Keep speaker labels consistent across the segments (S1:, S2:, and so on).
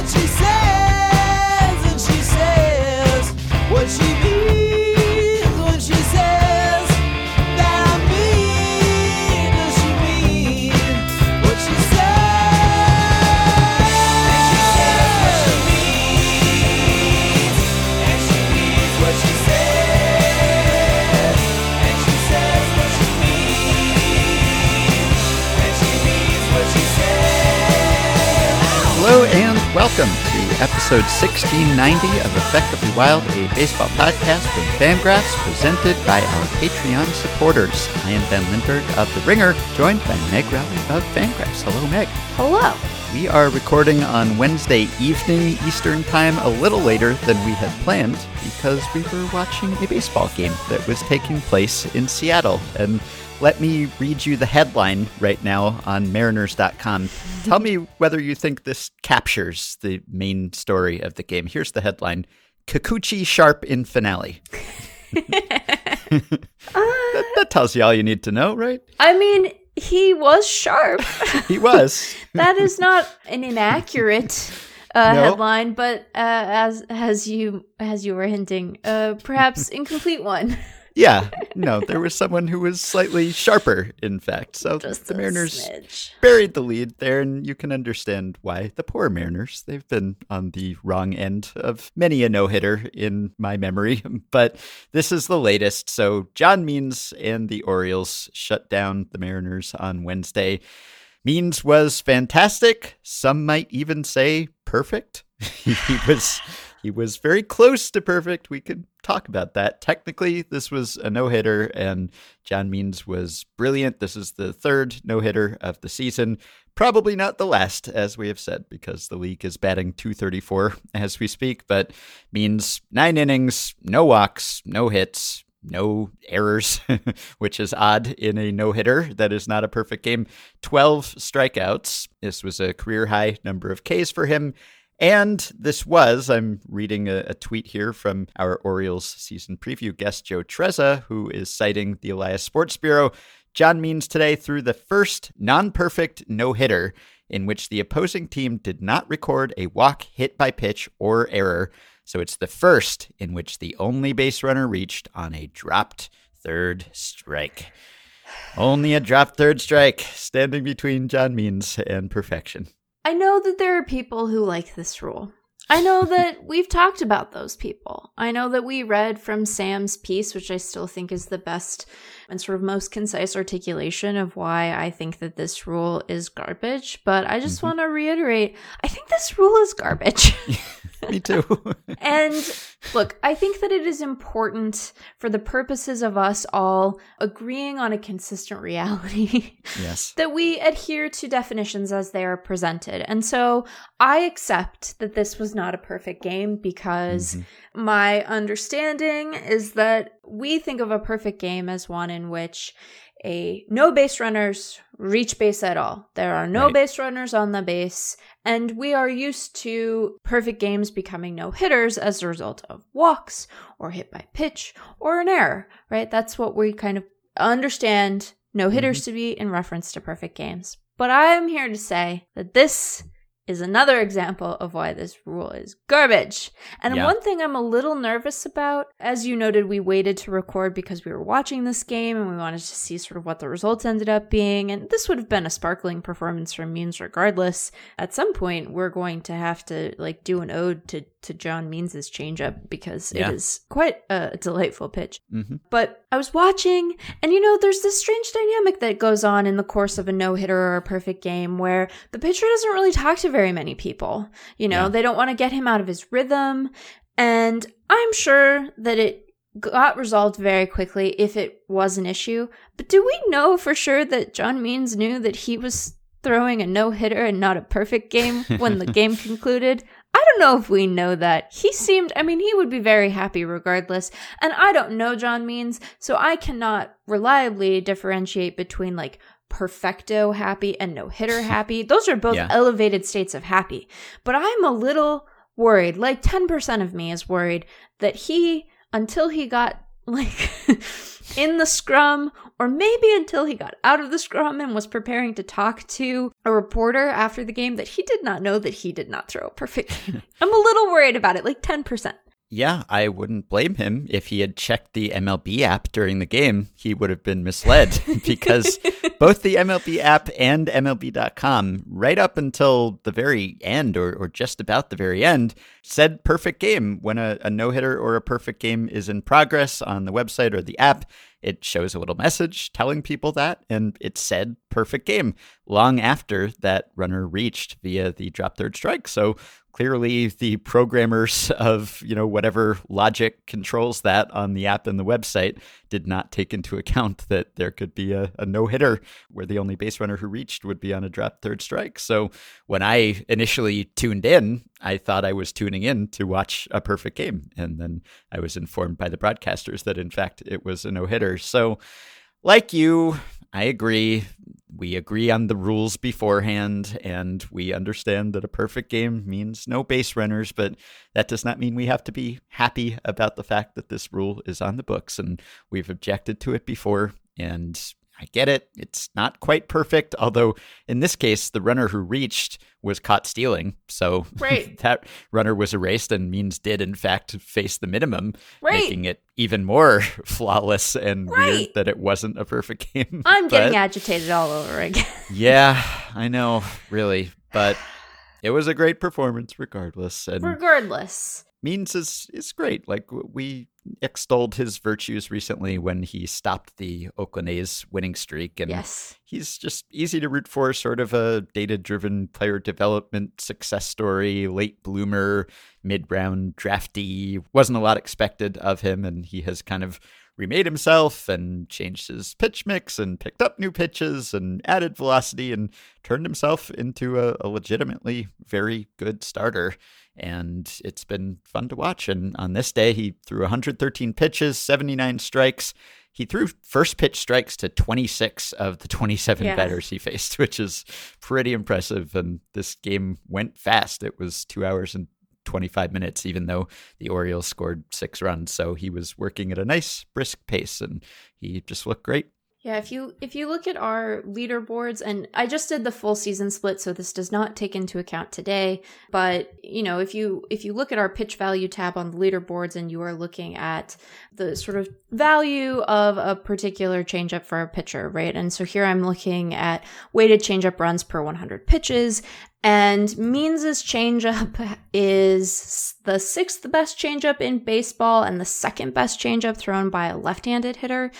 S1: what she says,
S2: episode 1690 of Effectively Wild, a baseball podcast from Fangraphs presented by our Patreon supporters. I am Ben Lindbergh of The Ringer, joined by Meg Rowley of Fangraphs. Hello, Meg.
S3: Hello.
S2: We are recording on Wednesday evening Eastern Time, a little later than we had planned because we were watching a baseball game that was taking place in Seattle. And let me read you the headline right now on Mariners.com. Tell me whether you think this captures the main story of the game. Here's the headline Kikuchi Sharp in finale. that, that tells you all you need to know, right?
S3: I mean, he was sharp.
S2: He was.
S3: that is not an inaccurate uh,
S2: No.
S3: headline, but uh, as as you as you were hinting, uh, perhaps incomplete one.
S2: Yeah, no, there was someone who was slightly sharper, in fact. So
S3: Just
S2: the Mariners
S3: smidge.
S2: buried the lead there, and you can understand why. The poor Mariners, they've been on the wrong end of many a no hitter in my memory, but this is the latest. So John Means and the Orioles shut down the Mariners on Wednesday. Means was fantastic. Some might even say perfect. he was he was very close to perfect. We could talk about that. Technically, this was a no-hitter and John Means was brilliant. This is the third no-hitter of the season. Probably not the last as we have said because the league is batting 234 as we speak, but Means 9 innings, no walks, no hits, no errors, which is odd in a no hitter. That is not a perfect game. 12 strikeouts. This was a career high number of Ks for him. And this was, I'm reading a, a tweet here from our Orioles season preview guest, Joe Trezza, who is citing the Elias Sports Bureau. John Means today threw the first non perfect no hitter in which the opposing team did not record a walk, hit by pitch, or error. So it's the first in which the only base runner reached on a dropped third strike. Only a dropped third strike, standing between John Means and perfection.
S3: I know that there are people who like this rule. I know that we've talked about those people. I know that we read from Sam's piece, which I still think is the best and sort of most concise articulation of why I think that this rule is garbage. But I just mm-hmm. want to reiterate I think this rule is garbage.
S2: Me too.
S3: And look, I think that it is important for the purposes of us all agreeing on a consistent reality
S2: yes.
S3: that we adhere to definitions as they are presented. And so I accept that this was not a perfect game because
S2: Mhm.
S3: my understanding is that we think of a perfect game as one in which a no base runners reach base at all. There are no
S2: Right.
S3: base runners on the base, and we are used to perfect games becoming no hitters as a result of walks or hit by pitch or an error, right? That's what we kind of understand no hitters mm-hmm. to be in reference to perfect games. But I am here to say that this is another example of why this rule is garbage. And
S2: Yeah.
S3: one thing I'm a little nervous about, as you noted, we waited to record because we were watching this game and we wanted to see sort of what the results ended up being. And this would have been a sparkling performance from Means regardless. At some point, we're going to have to like do an ode to, to John Means's changeup because
S2: Yeah.
S3: it is quite a delightful pitch.
S2: hmm
S3: But I was watching, and you know, there's this strange dynamic that goes on in the course of a no hitter or a perfect game where the pitcher doesn't really talk to very many people. You know,
S2: Yeah.
S3: they don't want to get him out of his rhythm. And I'm sure that it got resolved very quickly if it was an issue. But do we know for sure that John Means knew that he was throwing a no hitter and not a perfect game when the game concluded? I don't know if we know that. He seemed, I mean, he would be very happy regardless. And I don't know John Means, so I cannot reliably differentiate between like perfecto happy and no hitter happy. Those are both
S2: Yeah.
S3: elevated states of happy. But I'm a little worried, like 10% of me is worried that he, until he got like in the scrum, or maybe until he got out of the scrum and was preparing to talk to a reporter after the game that he did not know that he did not throw a perfect game. I'm a little worried about it, like 10%.
S2: Yeah, I wouldn't blame him if he had checked the MLB app during the game. He would have been misled because both the MLB app and MLB.com, right up until the very end or, or just about the very end, said perfect game. When a, a no hitter or a perfect game is in progress on the website or the app, it shows a little message telling people that, and it said perfect game long after that runner reached via the drop third strike. So clearly the programmers of you know whatever logic controls that on the app and the website did not take into account that there could be a, a no-hitter where the only base runner who reached would be on a drop third strike. So when i initially tuned in i thought i was tuning in to watch a perfect game. And then i was informed by the broadcasters that in fact it was a no-hitter. So like you I agree. We agree on the rules beforehand, and we understand that a perfect game means no base runners, but that does not mean we have to be happy about the fact that this rule is on the books, and we've objected to it before, and I get it. It's not quite perfect, although in this case, the runner who reached was caught stealing. So
S3: Right.
S2: that runner was erased and means did, in fact, face the minimum,
S3: Right.
S2: making it even more flawless and weird that it wasn't a perfect game.
S3: I'm getting agitated all over again.
S2: Yeah, I know, really. But it was a great performance regardless. And
S3: Regardless.
S2: Means is is great. Like we extolled his virtues recently when he stopped the Oakland A's winning streak, and
S3: Yes.
S2: he's just easy to root for. Sort of a data-driven player development success story, late bloomer, mid-round drafty. Wasn't a lot expected of him, and he has kind of remade himself and changed his pitch mix and picked up new pitches and added velocity and turned himself into a, a legitimately very good starter and it's been fun to watch. And on this day, he threw 113 pitches, 79 strikes. He threw first pitch strikes to 26 of the 27
S3: Yeah.
S2: batters he faced, which is pretty impressive. And this game went fast. It was two hours and 25 minutes, even though the Orioles scored six runs. So he was working at a nice, brisk pace, and he just looked great.
S3: Yeah, if you if you look at our leaderboards and I just did the full season split so this does not take into account today, but you know, if you if you look at our pitch value tab on the leaderboards and you are looking at the sort of value of a particular changeup for a pitcher, right? And so here I'm looking at weighted changeup runs per 100 pitches and Means' changeup is the sixth best changeup in baseball and the second best changeup thrown by a left-handed hitter.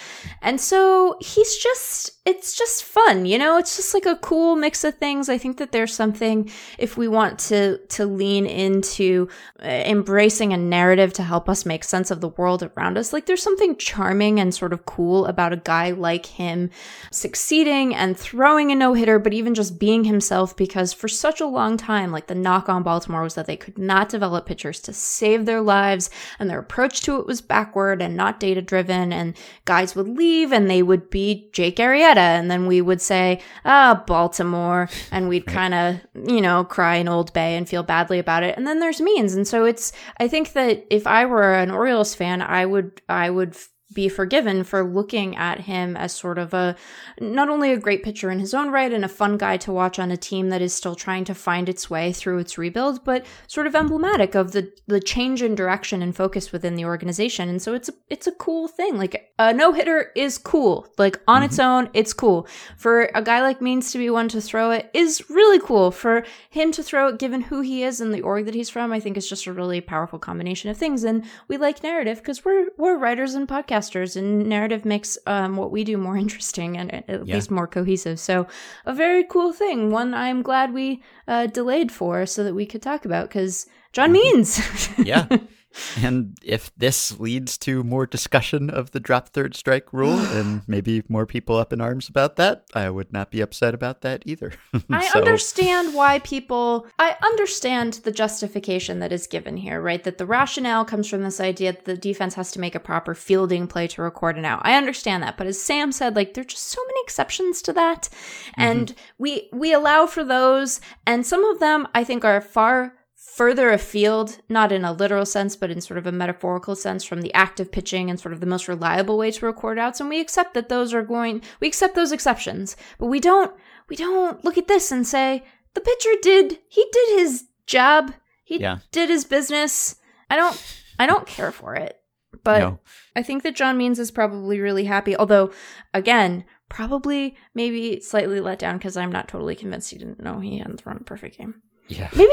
S3: And so he's just it's just fun, you know? It's just like a cool mix of things. I think that there's something if we want to to lean into uh, embracing a narrative to help us make sense of the world around us. Like there's something charming and sort of cool about a guy like him succeeding and throwing a no-hitter, but even just being himself because for such a long time, like the knock on Baltimore was that they could not develop pitchers to save their lives and their approach to it was backward and not data driven and guys would leave and they would be Jake Arrieta and then we would say, ah, Baltimore and we'd kind of, you know, cry in Old Bay and feel badly about it. And then there's means. And so it's, I think that if I were an Orioles fan, I would, I would be forgiven for looking at him as sort of a not only a great pitcher in his own right and a fun guy to watch on a team that is still trying to find its way through its rebuild, but sort of emblematic of the the change in direction and focus within the organization. And so it's a, it's a cool thing. Like a no hitter is cool. Like on its mm-hmm. own, it's cool. For a guy like Means to be one to throw it is really cool. For him to throw it, given who he is and the org that he's from, I think is just a really powerful combination of things. And we like narrative because we're we're writers and podcasters, and narrative makes um, what we do more interesting and at at
S2: Yeah.
S3: least more cohesive. So a very cool thing. One I'm glad we uh, delayed for so that we could talk about because John Means.
S2: Yeah. And if this leads to more discussion of the drop third strike rule and maybe more people up in arms about that, I would not be upset about that either.
S3: I
S2: So-
S3: understand why people. I understand the justification that is given here, right? That the rationale comes from this idea that the defense has to make a proper fielding play to record an out. I understand that, but as Sam said, like there are just so many exceptions to that, mm-hmm. and we we allow for those, and some of them I think are far further afield, not in a literal sense, but in sort of a metaphorical sense from the act of pitching and sort of the most reliable way to record outs. And we accept that those are going, we accept those exceptions, but we don't, we don't look at this and say, the pitcher did, he did his job. He
S2: Yeah.
S3: did his business. I don't, I don't care for it. But
S2: No.
S3: I think that John Means is probably really happy. Although, again, probably maybe slightly let down because I'm not totally convinced he didn't know he hadn't thrown a perfect game.
S2: Yeah.
S3: Maybe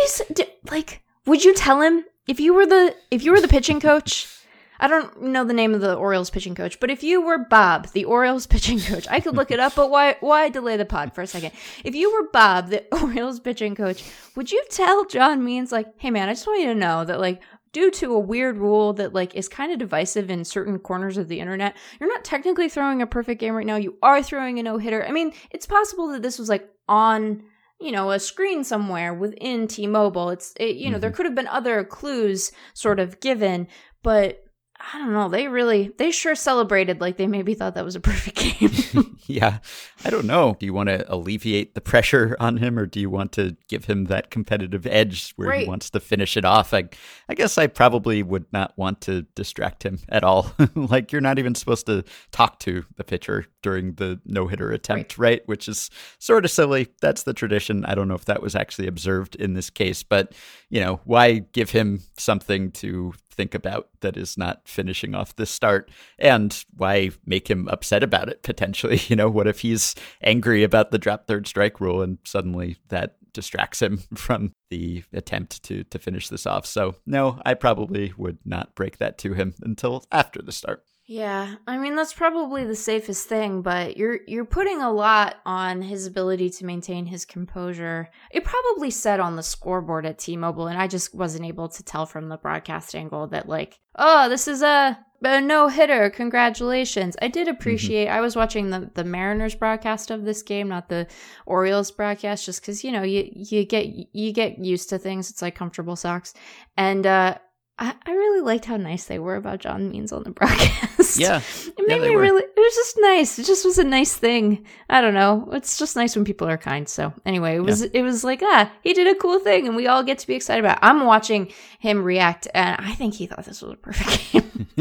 S3: like, would you tell him if you were the if you were the pitching coach? I don't know the name of the Orioles pitching coach, but if you were Bob, the Orioles pitching coach, I could look it up. But why why delay the pod for a second? If you were Bob, the Orioles pitching coach, would you tell John Means like, hey man, I just want you to know that like due to a weird rule that like is kind of divisive in certain corners of the internet, you're not technically throwing a perfect game right now. You are throwing a no hitter. I mean, it's possible that this was like on you know a screen somewhere within T-Mobile. It's it, you know there mm-hmm. could have been other clues sort of given, but I don't know. They really they sure celebrated like they maybe thought that was a perfect game.
S2: yeah. I don't know. Do you want to alleviate the pressure on him or do you want to give him that competitive edge where
S3: Right.
S2: he wants to finish it off? I, I guess I probably would not want to distract him at all. like, you're not even supposed to talk to the pitcher during the no hitter attempt, right. Which is sort of silly. That's the tradition. I don't know if that was actually observed in this case, but, you know, why give him something to think about that is not finishing off this start and why make him upset about it potentially? You know what if he's angry about the drop third strike rule and suddenly that distracts him from the attempt to to finish this off? So no i probably would not break that to him until after the start
S3: Yeah, I mean that's probably the safest thing, but you're you're putting a lot on his ability to maintain his composure. It probably said on the scoreboard at T-Mobile, and I just wasn't able to tell from the broadcast angle that like, oh, this is a, a no hitter. Congratulations! I did appreciate. I was watching the the Mariners broadcast of this game, not the Orioles broadcast, just because you know you you get you get used to things. It's like comfortable socks, and uh, I, I really liked how nice they were about John Means on the broadcast.
S2: yeah
S3: It made
S2: they
S3: me
S2: were.
S3: really it was just nice. It just was a nice thing. I don't know. It's just nice when people are kind. So anyway, it was it was like, ah, he did a cool thing and we all get to be excited about it. I'm watching him react and I think he thought this was a perfect game.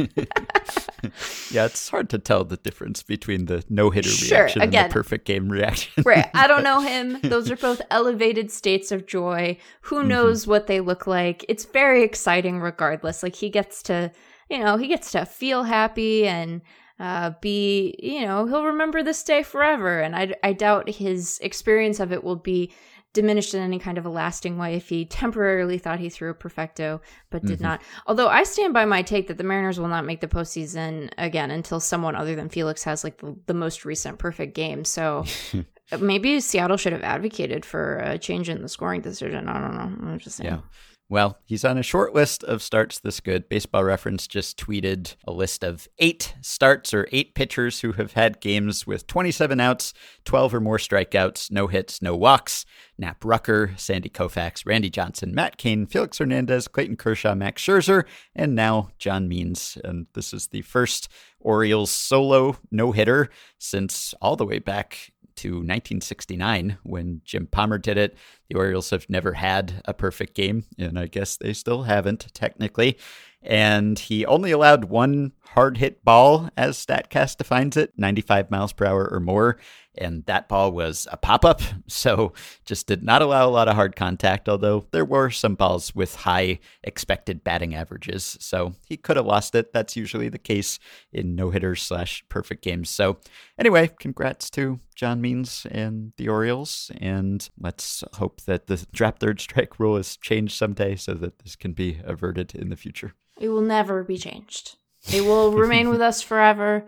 S2: yeah it's hard to tell the difference between the no hitter
S3: Sure,
S2: reaction and the perfect game reaction
S3: right. I don't know him. Those are both elevated states of joy. Who
S2: Mm-hmm.
S3: knows what they look like? It's very exciting regardless. Like he gets to, you know, he gets to feel happy and uh, be, you know, he'll remember this day forever. And I, I doubt his experience of it will be diminished in any kind of a lasting way if he temporarily thought he threw a perfecto but did mm-hmm. not. Although I stand by my take that the Mariners will not make the postseason again until someone other than Felix has like the, the most recent perfect game. So maybe Seattle should have advocated for a change in the scoring decision. I don't know. I'm just saying.
S2: Yeah. Well, he's on a short list of starts this good. Baseball Reference just tweeted a list of eight starts or eight pitchers who have had games with 27 outs, 12 or more strikeouts, no hits, no walks. Nap Rucker, Sandy Koufax, Randy Johnson, Matt Cain, Felix Hernandez, Clayton Kershaw, Max Scherzer, and now John Means. And this is the first Orioles solo no hitter since all the way back to 1969 when Jim Palmer did it. The Orioles have never had a perfect game, and I guess they still haven't technically. And he only allowed one hard hit ball, as StatCast defines it, 95 miles per hour or more. And that ball was a pop up, so just did not allow a lot of hard contact, although there were some balls with high expected batting averages. So he could have lost it. That's usually the case in no hitters slash perfect games. So, anyway, congrats to John Means and the Orioles. And let's hope that the drop third strike rule is changed someday so that this can be averted in the future.
S3: It will never be changed. It will remain with us forever.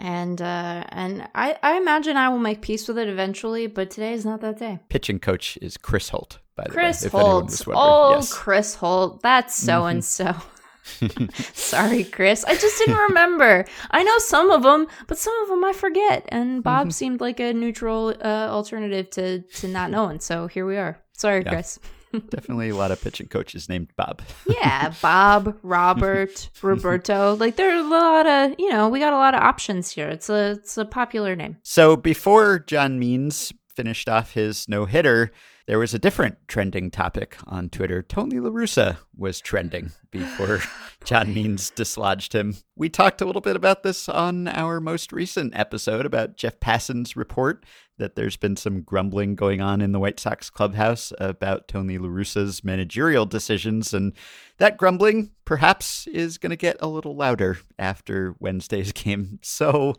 S3: And uh, and I, I imagine I will make peace with it eventually, but today is not that day.
S2: Pitching coach is Chris Holt, by the
S3: Chris
S2: way.
S3: Holt. Oh,
S2: Yes. Mm-hmm.
S3: Chris Holt. That's so and so. Sorry, Chris. I just didn't remember. I know some of them, but some of them I forget. And Bob
S2: Mm-hmm.
S3: seemed like a neutral uh, alternative to to not knowing. So here we are. Sorry,
S2: Yeah.
S3: Chris.
S2: Definitely a lot of pitching coaches named Bob.
S3: Yeah, Bob, Robert, Roberto. Like there are a lot of you know we got a lot of options here. It's a it's a popular name.
S2: So before John Means finished off his no hitter, there was a different trending topic on Twitter. Tony LaRussa was trending before John Means dislodged him. We talked a little bit about this on our most recent episode about Jeff Passan's report that there's been some grumbling going on in the White Sox clubhouse about Tony LaRussa's managerial decisions. And that grumbling perhaps is going to get a little louder after Wednesday's game. So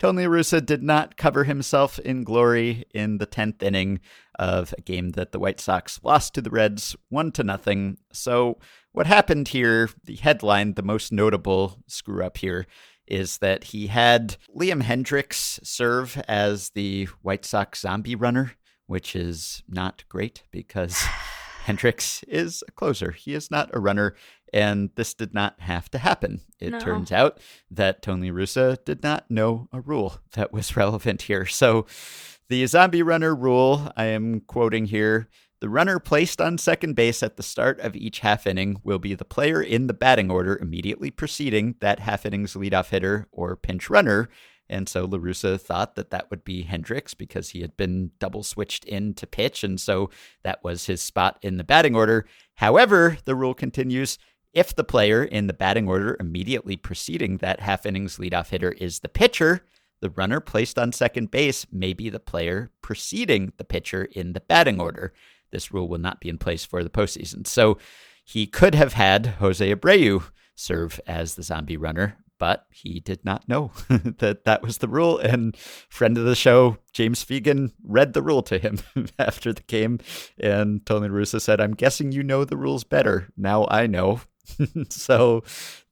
S2: Tony LaRussa did not cover himself in glory in the 10th inning of a game that the White Sox lost to the Reds one to nothing. So what happened here, the headline, the most notable screw up here, is that he had Liam Hendriks serve as the White Sox zombie runner, which is not great because Hendriks is a closer. He is not a runner, and this did not have to happen. It
S3: No.
S2: turns out that Tony Russa did not know a rule that was relevant here. So the zombie runner rule, I am quoting here. The runner placed on second base at the start of each half inning will be the player in the batting order immediately preceding that half inning's leadoff hitter or pinch runner. And so LaRussa thought that that would be Hendriks because he had been double switched in to pitch. And so that was his spot in the batting order. However, the rule continues if the player in the batting order immediately preceding that half inning's leadoff hitter is the pitcher, the runner placed on second base may be the player preceding the pitcher in the batting order. This rule will not be in place for the postseason. So he could have had Jose Abreu serve as the zombie runner, but he did not know that that was the rule. And friend of the show, James Fegan, read the rule to him after the game. And Tony Russo said, I'm guessing you know the rules better. Now I know. so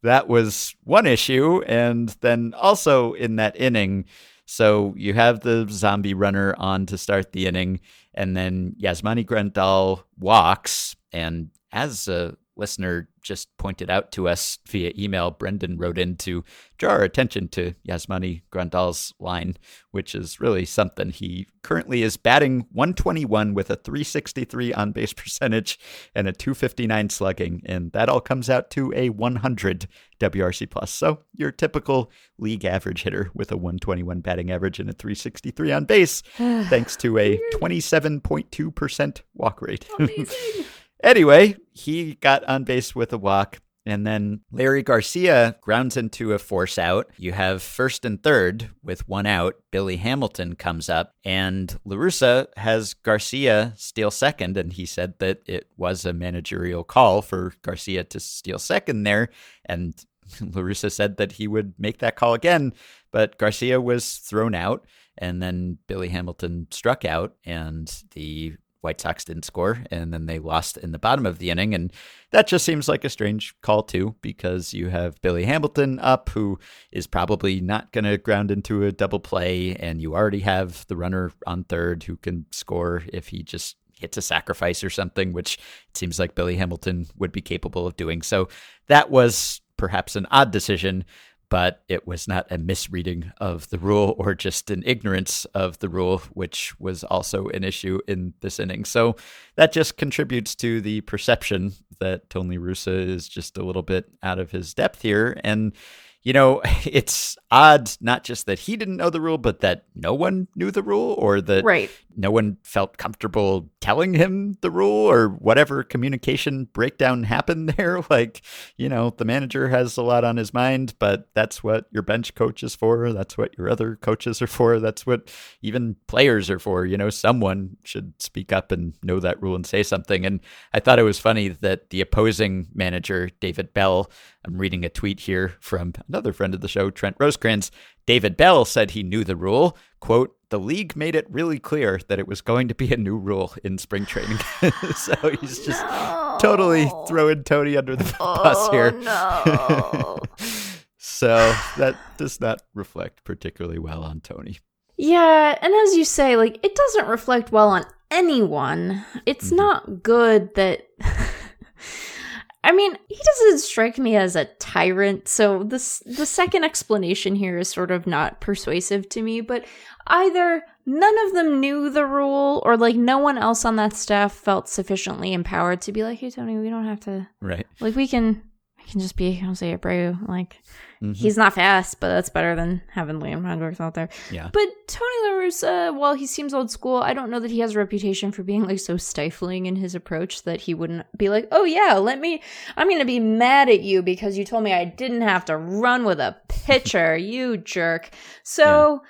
S2: that was one issue. And then also in that inning, so you have the zombie runner on to start the inning, and then Yasmani Grandal walks. And as a listener just pointed out to us via email, Brendan wrote in to draw our attention to Yasmani Grandal's line, which is really something. He currently is batting 121 with a 363 on base percentage and a 259 slugging, and that all comes out to a 100 WRC plus. So your typical league average hitter with a 121 batting average and a 363 on base, thanks to a 27.2% walk rate. Anyway, he got on base with a walk. And then Leury Garcia grounds into a force out. You have first and third with one out. Billy Hamilton comes up, and LaRussa has Garcia steal second. And he said that it was a managerial call for Garcia to steal second there. And LaRussa said that he would make that call again. But Garcia was thrown out, and then Billy Hamilton struck out, and the White Sox didn't score, and then they lost in the bottom of the inning. And that just seems like a strange call, too, because you have Billy Hamilton up, who is probably not going to ground into a double play, and you already have the runner on third who can score if he just hits a sacrifice or something, which it seems like Billy Hamilton would be capable of doing. So that was perhaps an odd decision, but it was not a misreading of the rule or just an ignorance of the rule, which was also an issue in this inning. So that just contributes to the perception that Tony Russa is just a little bit out of his depth here. And you know, it's odd not just that he didn't know the rule, but that no one knew the rule or that
S3: Right.
S2: No one felt comfortable telling him the rule or whatever communication breakdown happened there. Like, you know, the manager has a lot on his mind, but that's what your bench coach is for. That's what your other coaches are for. That's what even players are for. You know, someone should speak up and know that rule and say something. And I thought it was funny that the opposing manager, David Bell, I'm reading a tweet here from another friend of the show, Trent Rosecrans. David Bell said he knew the rule. Quote, the league made it really clear that it was going to be a new rule in spring training. so he's just totally throwing Tony under the bus here.
S3: Oh, no.
S2: So that does not reflect particularly well on Tony.
S3: Yeah, and as you say, like it doesn't reflect well on anyone. It's
S2: Mhm.
S3: not good that I mean, he doesn't strike me as a tyrant, so this the second explanation here is sort of not persuasive to me, but either none of them knew the rule or like no one else on that staff felt sufficiently empowered to be like, "Hey Tony, we don't have to
S2: Right.
S3: like we can can just be Jose Abreu. Like
S2: Mhm.
S3: he's not fast, but that's better than having Liam Hendriks out there.
S2: Yeah.
S3: But Tony La Russa, while he seems old school, I don't know that he has a reputation for being like so stifling in his approach that he wouldn't be like, "Oh yeah, let me. I'm gonna be mad at you because you told me I didn't have to run with a pitcher, you jerk." So.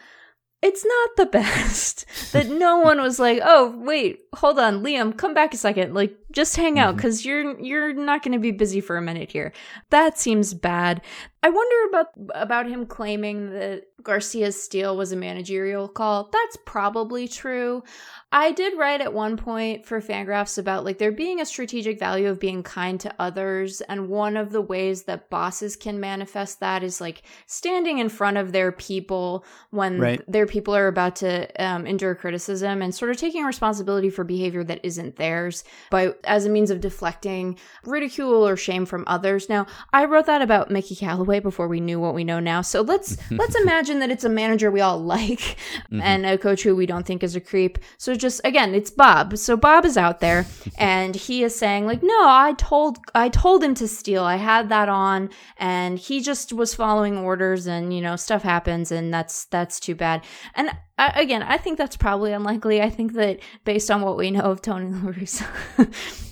S3: It's not the best that no one was like, "Oh, wait, hold on, Liam, come back a second. Like, just hang out because you're you're not going to be busy for a minute here." That seems bad. I wonder about about him claiming that Garcia's steal was a managerial call. That's probably true. I did write at one point for Fangraphs about like there being a strategic value of being kind to others, and one of the ways that bosses can manifest that is like standing in front of their people when
S2: Right.
S3: their people are about to um, endure criticism and sort of taking responsibility for behavior that isn't theirs by as a means of deflecting ridicule or shame from others. Now, I wrote that about Mickey Callaway before we knew what we know now. So let's let's imagine that it's a manager we all like mm-hmm. and a coach who we don't think is a creep. So just again, it's Bob. So Bob is out there and he is saying like, "No, I told I told him to steal. I had that on and he just was following orders and, you know, stuff happens and that's that's too bad." And I, again, I think that's probably unlikely. I think that based on what we know of Tony La Russa,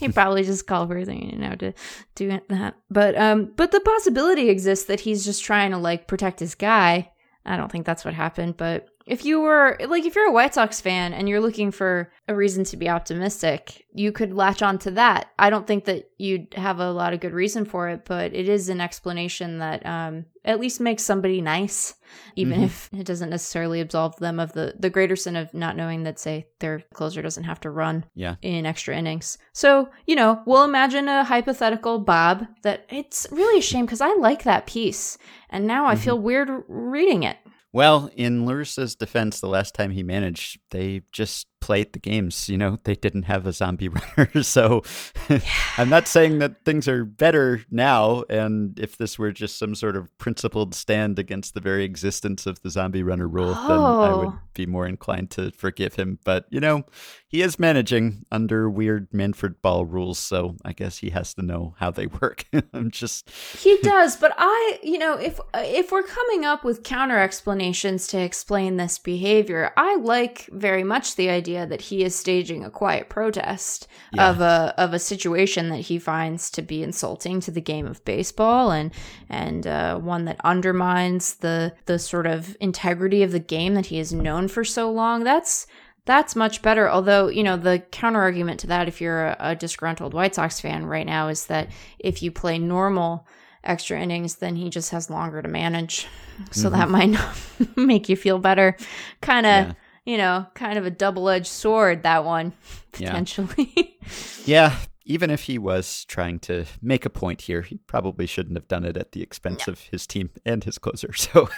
S3: he probably just called for you know, to do that. But um, but the possibility exists that he's just trying to like protect his guy. I don't think that's what happened, but if you were like if you're a White Sox fan and you're looking for a reason to be optimistic, you could latch on to that. I don't think that you'd have a lot of good reason for it, but it is an explanation that um at least makes somebody nice, even
S2: Mhm.
S3: if it doesn't necessarily absolve them of the the greater sin of not knowing that say their closer doesn't have to run
S2: Yeah.
S3: in extra innings. So, you know, we'll imagine a hypothetical Bob that it's really a shame because I like that piece. And now I
S2: Mhm.
S3: feel weird reading it.
S2: Well, in LaRussa's defense, the last time he managed, they just played the games. You know, they didn't have a zombie runner. So I'm not saying that things are better now. And if this were just some sort of principled stand against the very existence of the zombie runner rule, then I would
S3: Oh.
S2: be more inclined to forgive him. But, you know, he is managing under weird Manfred Ball rules. So I guess he has to know how they work. I'm just.
S3: He does, but I, you know, if if we're coming up with counter explanations to explain this behavior, I like very much the idea that he is staging a quiet protest
S2: Yeah.
S3: of a of a situation that he finds to be insulting to the game of baseball and and uh, one that undermines the the sort of integrity of the game that he has known for so long. That's that's much better. Although, you know, the counter argument to that, if you're a, a disgruntled White Sox fan right now, is that if you play normal extra innings, then he just has longer to manage. So that might not make you feel better. Kind of,
S2: Yeah.
S3: You know, kind of a double edged sword, that one, potentially.
S2: Yeah, even if he was trying to make a point here, he probably shouldn't have done it at the expense of his team and his closer. So,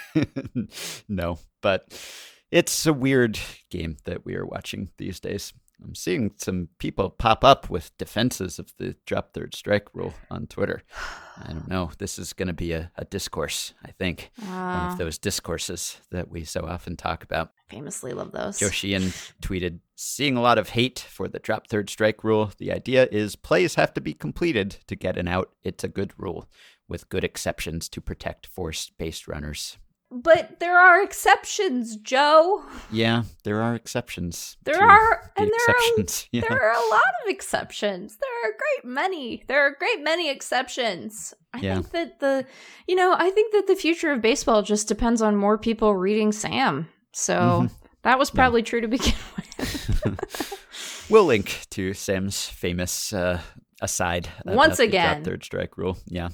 S2: no, but it's a weird game that we are watching these days. I'm seeing some people pop up with defenses of the drop third strike rule on Twitter. I don't know. This is going to be a, a discourse, I think. One
S3: Ah,
S2: of those discourses that we so often talk about.
S3: famously love those.
S2: Joshian tweeted, seeing a lot of hate for the drop third strike rule. The idea is plays have to be completed to get an out. It's a good rule with good exceptions to protect force based runners.
S3: But there are exceptions, Joe.
S2: Yeah, there are exceptions.
S3: There are,
S2: the
S3: and there are
S2: yeah.
S3: There are a lot of exceptions. There are a great many. There are a great many exceptions. I
S2: Yeah.
S3: think that the, you know, I think that the future of baseball just depends on more people reading Sam. So
S2: Mhm.
S3: that was probably true to begin with.
S2: we'll link to Sam's famous uh, aside.
S3: Once again.
S2: third strike rule. Yeah.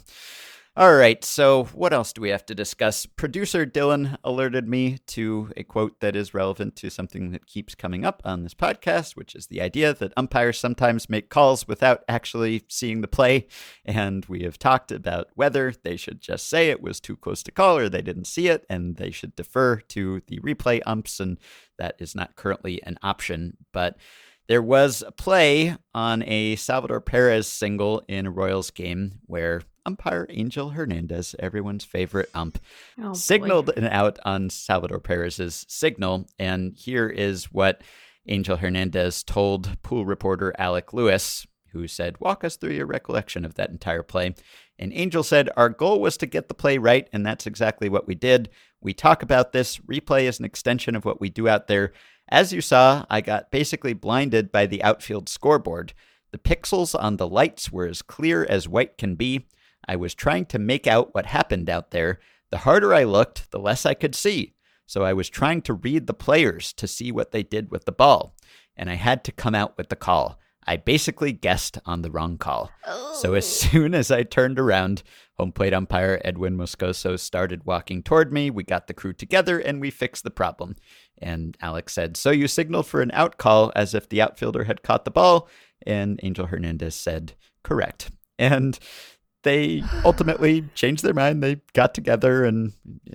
S2: All right. So, what else do we have to discuss? Producer Dylan alerted me to a quote that is relevant to something that keeps coming up on this podcast, which is the idea that umpires sometimes make calls without actually seeing the play. And we have talked about whether they should just say it was too close to call or they didn't see it, and they should defer to the replay umps. And that is not currently an option. But there was a play on a Salvador Perez single in a Royals game where umpire Angel Hernandez, everyone's favorite ump,
S3: Oh,
S2: signaled an out on Salvador Perez's signal. And here is what Angel Hernandez told pool reporter Alec Lewis, who said, Walk us through your recollection of that entire play. And Angel said, Our goal was to get the play right, and that's exactly what we did. We talk about this. Replay is an extension of what we do out there. As you saw, I got basically blinded by the outfield scoreboard. The pixels on the lights were as clear as white can be. I was trying to make out what happened out there. The harder I looked, the less I could see. So I was trying to read the players to see what they did with the ball. And I had to come out with the call. I basically guessed on the wrong call. So as oh. soon as I turned around, home plate umpire Edwin Moscoso started walking toward me. We got the crew together and we fixed the problem. And Alec said, So you signaled for an out call as if the outfielder had caught the ball? And Angel Hernandez said, Correct. And they ultimately changed their mind. They got together and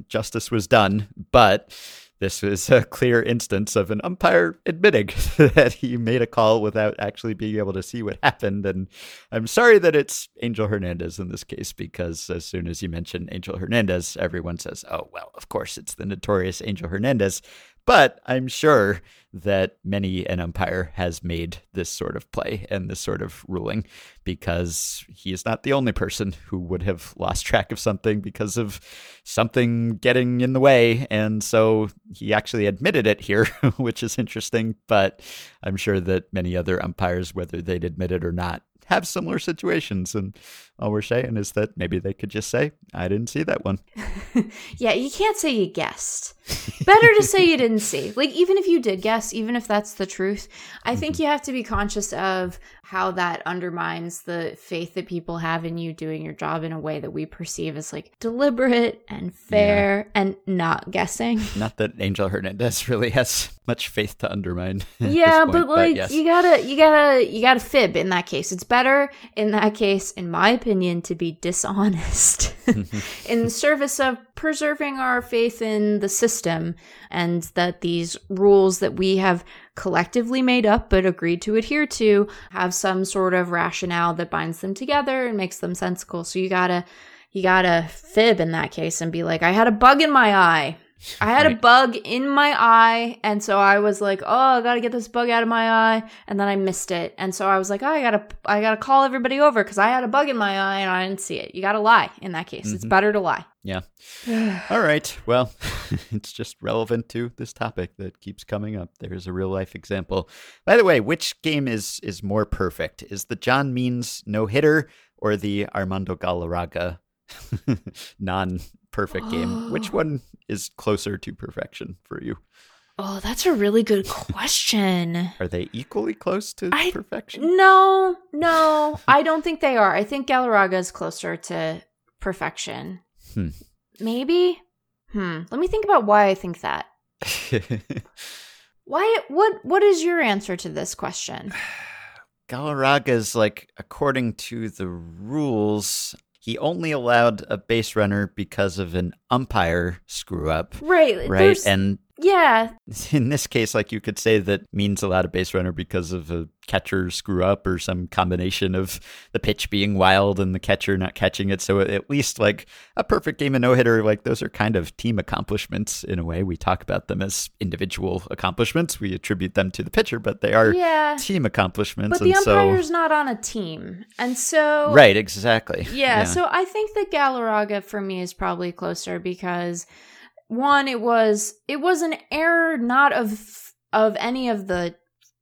S2: justice was done. But this was a clear instance of an umpire admitting that he made a call without actually being able to see what happened. And I'm sorry that it's Angel Hernandez in this case, because as soon as you mention Angel Hernandez, everyone says, oh, well, of course, it's the notorious Angel Hernandez. But I'm sure that many an umpire has made this sort of play and this sort of ruling because he is not the only person who would have lost track of something because of something getting in the way. And so he actually admitted it here, which is interesting. But I'm sure that many other umpires, whether they'd admit it or not, have similar situations. And all we're saying is that maybe they could just say, I didn't see that one.
S3: yeah, you can't say you guessed. Better to say you didn't see. Like, even if you did guess, even if that's the truth, I think mm-hmm. you have to be conscious of how that undermines the faith that people have in you doing your job in a way that we perceive as like deliberate and fair and not guessing.
S2: Not that Angel Hernandez really has much faith to undermine.
S3: yeah,
S2: this
S3: but
S2: point,
S3: like
S2: yes.
S3: you gotta you gotta you gotta fib in that case. It's better in that case, in my opinion, to be dishonest in the service of preserving our faith in the system and that these rules that we have collectively made up but agreed to adhere to have some sort of rationale that binds them together and makes them sensible. So you gotta you gotta fib in that case and be like, I had a bug in my eye. I had a bug in my eye, and so I was like, "Oh, I gotta get this bug out of my eye," and then I missed it, and so I was like, "Oh, I gotta, I gotta call everybody over because I had a bug in my eye and I didn't see it." You gotta lie in that case. It's mm-hmm. better to lie.
S2: Yeah. All right. Well, it's just relevant to this topic that keeps coming up. There's a real life example. By the way, which game is is more perfect? Is the John Means no hitter or the Armando Galarraga non perfect game? Which one is closer to perfection for you?
S3: Oh, that's a really good question.
S2: Are they equally close to
S3: I-
S2: perfection?
S3: No, no, I don't think they are. I think Galarraga is closer to perfection.
S2: Hmm.
S3: Maybe. Hmm. Let me think about why I think that. Why? What? What is your answer to this question?
S2: Galarraga is like according to the rules, he only allowed a base runner because of an umpire screw up.
S3: Right.
S2: Right.
S3: there's-
S2: And
S3: yeah.
S2: in this case, like you could say that means allowed a base runner because of a catcher screw up or some combination of the pitch being wild and the catcher not catching it. So at least like a perfect game of no hitter, like those are kind of team accomplishments in a way. We talk about them as individual accomplishments. We attribute them to the pitcher, but they are
S3: Yeah.
S2: team accomplishments.
S3: But the
S2: and so
S3: umpire's not on a team, and so
S2: right, exactly.
S3: Yeah, so I think that Galarraga for me is probably closer because one, it was it was an error not of of any of the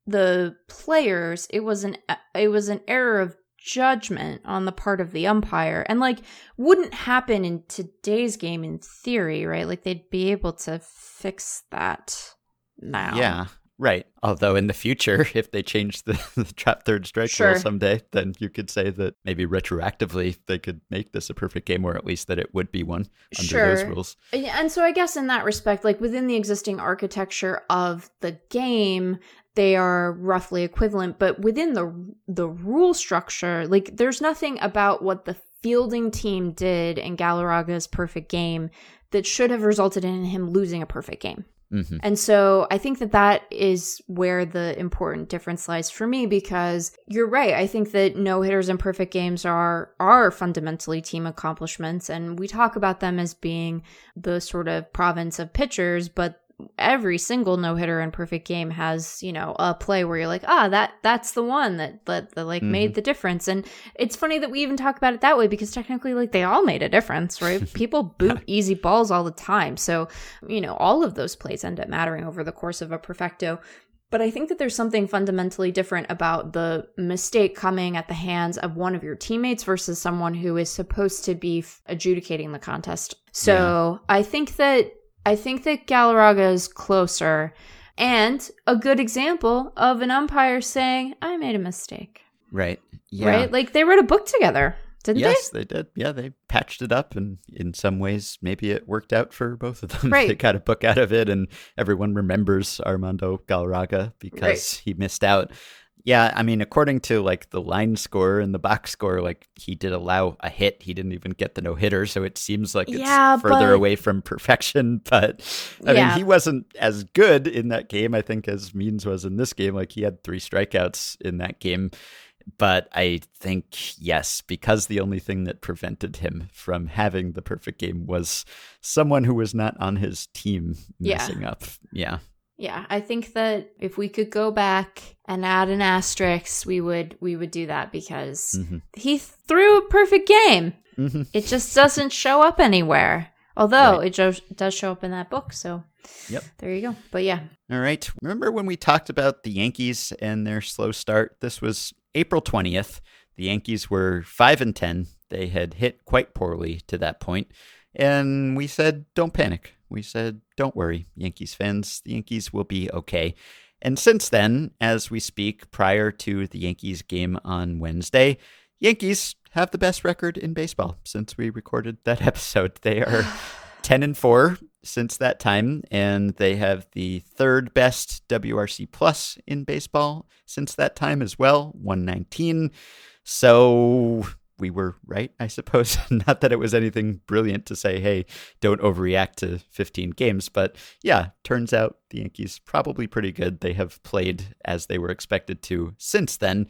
S3: the players. It was an it was an error of judgment on the part of the umpire, and like wouldn't happen in today's game in theory, right? Like they'd be able to fix that now.
S2: Yeah, right. Although in the future, if they change the, the trap third strike
S3: Sure.
S2: rule someday, then you could say that maybe retroactively they could make this a perfect game, or at least that it would be one under those rules.
S3: And so I guess in that respect, like within the existing architecture of the game, they are roughly equivalent, but within the the rule structure, like there's nothing about what the fielding team did in Galarraga's perfect game that should have resulted in him losing a perfect game.
S2: Hmm
S3: And so I think that that is where the important difference lies for me because you're right. I think that no hitters and perfect games are are fundamentally team accomplishments and we talk about them as being the sort of province of pitchers, but every single no hitter and perfect game has you know a play where you're like ah that that's the one that that, that like made the difference. And it's funny that we even talk about it that way because technically like they all made a difference right? People boot easy balls all the time. So you know all of those plays end up mattering over the course of a perfecto. But I think that there's something fundamentally different about the mistake coming at the hands of one of your teammates versus someone who is supposed to be adjudicating the contest. So I think that I think that Galarraga is closer and a good example of an umpire saying, I made a mistake.
S2: Right. Yeah.
S3: Right? Like they wrote a book together, didn't they?
S2: Yes, they did. Yeah, they patched it up, and in some ways, maybe it worked out for both of them.
S3: Right.
S2: they got a book out of it, and everyone remembers Armando Galarraga because he missed out. Yeah, I mean, according to like the line score and the box score, like he did allow a hit. He didn't even get the no hitter, so it seems like it's
S3: Yeah,
S2: further
S3: but-
S2: away from perfection. But I
S3: Yeah.
S2: mean, he wasn't as good in that game, I think, as Means was in this game. Like he had three strikeouts in that game. But I think, yes, because the only thing that prevented him from having the perfect game was someone who was not on his team
S3: Yeah.
S2: messing up. Yeah.
S3: Yeah, I think that if we could go back and add an asterisk, we would we would do that because
S2: Mhm.
S3: he threw a perfect game.
S2: hmm
S3: It just doesn't show up anywhere. Although
S2: Right.
S3: it jo- does show up in that book, so
S2: Yep.
S3: there you go. But yeah,
S2: All right. Remember when we talked about the Yankees and their slow start? This was April 20th. The Yankees were 5 and 10. They had hit quite poorly to that. And we said, don't panic. We said, don't worry, Yankees fans. The Yankees will be okay. And since then, as we speak, prior to the Yankees game on Wednesday, Yankees have the best record in baseball since we recorded that episode. They are 10 and 4 since that time and they have the third best WRC plus in baseball since that time as well 119 so we were right i suppose not that it was anything brilliant to say hey don't overreact to 15 games but yeah turns out the yankees probably pretty good they have played as they were expected to since then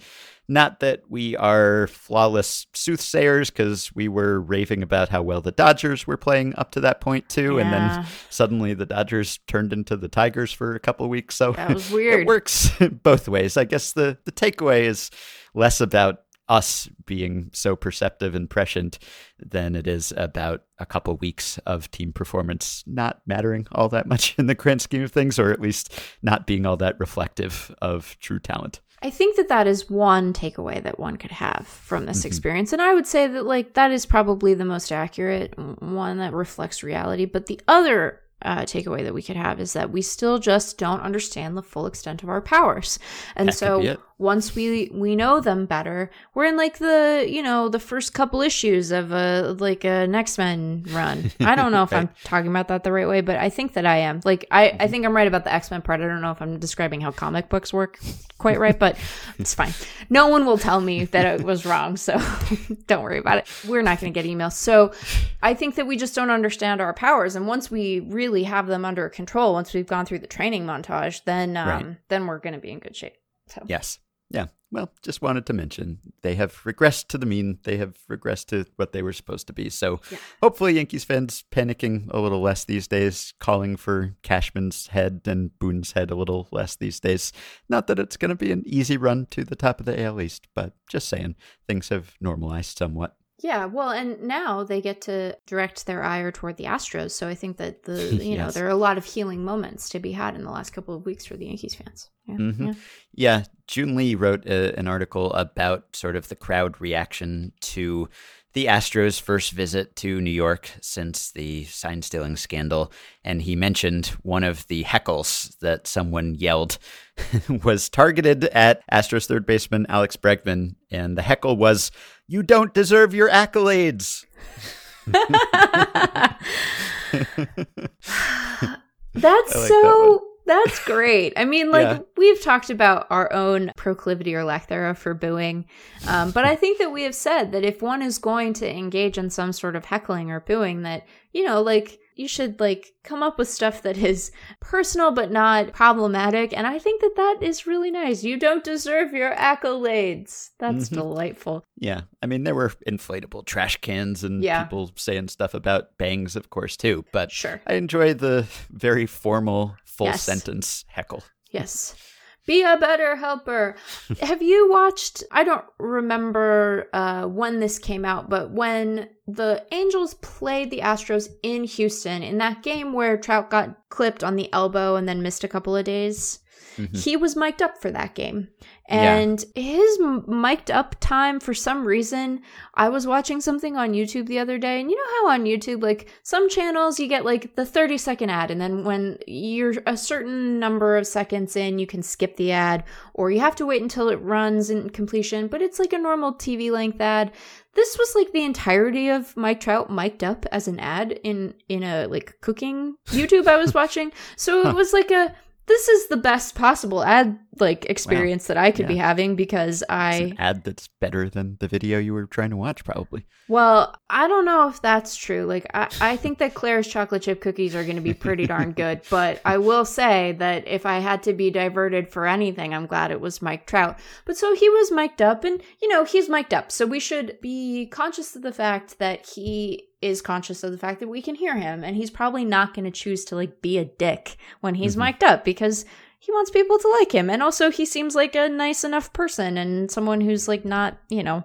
S2: not that we are flawless soothsayers because we were raving about how well the Dodgers were playing up to that point too, and then suddenly the Dodgers turned into the Tigers for a couple of weeks. So
S3: That was weird.
S2: it works both ways. I guess the the takeaway is less about us being so perceptive and prescient than it is about a couple weeks of team performance not mattering all that much in the grand scheme of things, or at least not being all that reflective of true talent.
S3: I think that that is one takeaway that one could have from this
S2: Mhm.
S3: experience. And I would say that, like, that is probably the most accurate one that reflects reality. But the other uh, takeaway that we could have is that we still just don't understand the full extent of our powers. And
S2: That
S3: so. Once we we know them better, we're in like the you know the first couple issues of a like an X Men run. I don't know if I'm talking about that the right way, but I think that I am. Like I I think I'm right about the X Men part. I don't know if I'm describing how comic books work quite right, but it's fine. No one will tell me that it was wrong, so don't worry about it. We're not going to get emails. So I think that we just don't understand our powers, and once we really have them under control, once we've gone through the training montage, then um,
S2: Right.
S3: then we're going to be in good shape. So
S2: Yes. Yeah. Well, just wanted to mention they have regressed to the mean. They have regressed to what they were supposed to be. So
S3: Yeah.
S2: hopefully, Yankees fans panicking a little less these days, calling for Cashman's head and Boone's head a little less these days. Not that it's going to be an easy run to the top of the AL East, but just saying things have normalized somewhat.
S3: Yeah, well, and now they get to direct their ire toward the Astros. So I think that the you know there are a lot of healing moments to be had in the last couple of weeks for the Yankees fans. Yeah,
S2: Mhm.
S3: yeah.
S2: Yeah, June Lee wrote a, an article about sort of the crowd reaction to the Astros' first visit to New York since the sign stealing scandal. And he mentioned one of the heckles that someone yelled was targeted at Astros third baseman Alex Bregman. And the heckle was, You don't deserve your accolades.
S3: That's
S2: I like that
S3: so. That's great. I mean, like
S2: Yeah.
S3: we've talked about our own proclivity or lack thereof for booing, um, but I think that we have said that if one is going to engage in some sort of heckling or booing, that you know, like you should like come up with stuff that is personal but not problematic and i think that that is really nice you don't deserve your accolades that's
S2: Mhm.
S3: delightful
S2: Yeah. I mean, there were inflatable trash cans and
S3: Yeah.
S2: people saying stuff about bangs, of course, too. But
S3: sure
S2: I enjoy the very formal, full
S3: Yes.
S2: sentence heckle.
S3: Yes. Be a better helper. Have you watched? I don't remember uh, when this came out, but when the Angels played the Astros in Houston in that game where Trout got clipped on the elbow and then missed a couple of days,
S2: Mhm.
S3: he was mic'd up for that game.
S2: Yeah.
S3: And his m- mic'd up time, for some reason, I was watching something on YouTube the other day, and you know how on YouTube, like some channels, you get like the 30 second ad, and then when you're a certain number of seconds in, you can skip the ad, or you have to wait until it runs in completion, but it's like a normal TV length ad. This was like the entirety of Mike Trout mic'd up as an ad in in a like cooking YouTube I was watching. So it was like a this is the best possible ad like experience that I could be having because
S2: It's
S3: I
S2: an ad that's better than the video you were trying to watch, probably.
S3: well, I don't know if that's true. Like I, I think that Claire's chocolate chip cookies are gonna be pretty darn good, but I will say that if I had to be diverted for anything, I'm glad it was Mike Trout. But so he was mic'd up and you know, he's mic'd up. So we should be conscious of the fact that he is conscious of the fact that we can hear him and he's probably not going to choose to like be a dick when he's
S2: Mhm.
S3: mic'd up because he wants people to like him and also he seems like a nice enough person and someone who's like not you know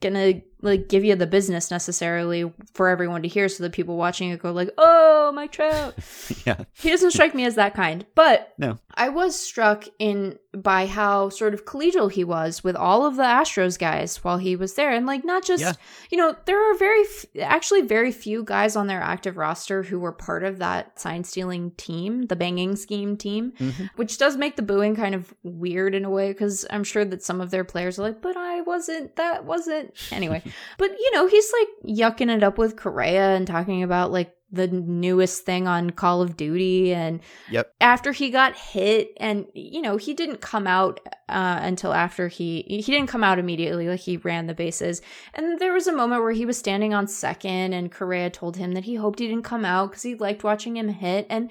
S3: gonna like give you the business necessarily for everyone to hear so that people watching it go like oh mike trout
S2: yeah.
S3: he doesn't strike me as that kind but
S2: No.
S3: i was struck in by how sort of collegial he was with all of the astros guys while he was there and like not just
S2: Yeah.
S3: you know there are very f- actually very few guys on their active roster who were part of that sign stealing team the banging scheme team
S2: Mhm.
S3: which does make the booing kind of weird in a way because i'm sure that some of their players are like but i wasn't that wasn't anyway but you know he's like yucking it up with Correa and talking about like the newest thing on call of duty. And
S2: Yep.
S3: after he got hit and you know he didn't come out uh, until after he he didn't come out immediately like he ran the bases. And there was a moment where he was standing on second and Correa told him that he hoped he didn't come out because he liked watching him hit. And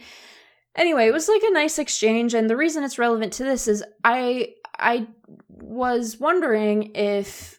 S3: anyway it was like a nice exchange. And the reason it's relevant to this is i i was wondering if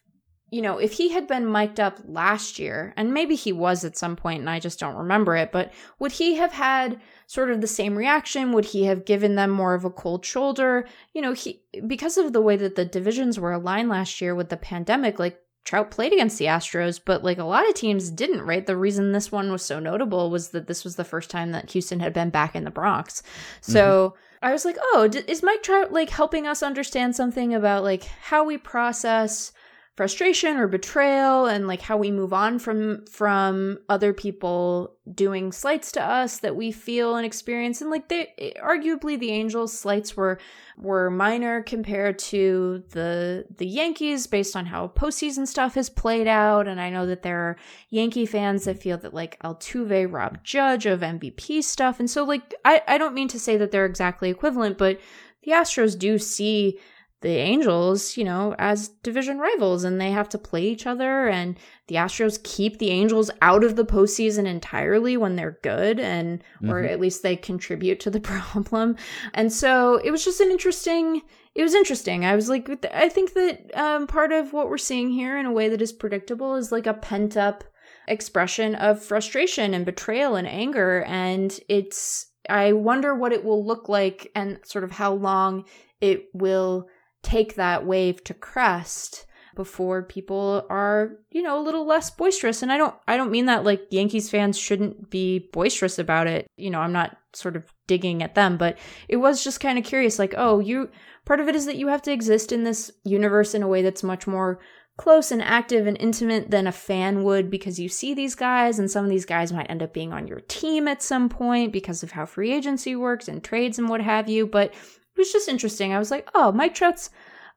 S3: you know if he had been mic'd up last year and maybe he was at some point and i just don't remember it but would he have had sort of the same reaction would he have given them more of a cold shoulder you know he because of the way that the divisions were aligned last year with the pandemic like Trout played against the Astros, but like a lot of teams didn't, right? The reason this one was so notable was that this was the first time that Houston had been back in the Bronx. So mm-hmm. I was like, oh, d- is Mike Trout like helping us understand something about like how we process frustration or betrayal and like how we move on from from other people doing slights to us that we feel and experience. And like they arguably the angels slights were were minor compared to the the yankees based on how postseason stuff has played out. And i know that there are yankee fans that feel that like altuve robbed judge of mvp stuff. And so like i i don't mean to say that they're exactly equivalent but the astros do see the Angels, you know, as division rivals and they have to play each other. And the Astros keep the Angels out of the postseason entirely when they're good and, or
S2: Mhm.
S3: at least they contribute to the problem. And so it was just an interesting, it was interesting. I was like, I think that um, part of what we're seeing here in a way that is predictable is like a pent up expression of frustration and betrayal and anger. And it's, I wonder what it will look like and sort of how long it will take that wave to crest before people are you know a little less boisterous. And i don't i don't mean that like yankees fans shouldn't be boisterous about it. You know i'm not sort of digging at them but it was just kind of curious like oh you part of it is that you have to exist in this universe in a way that's much more close and active and intimate than a fan would because you see these guys and some of these guys might end up being on your team at some point because of how free agency works and trades and what have you. But it was just interesting. I was like, oh, Mike Trout's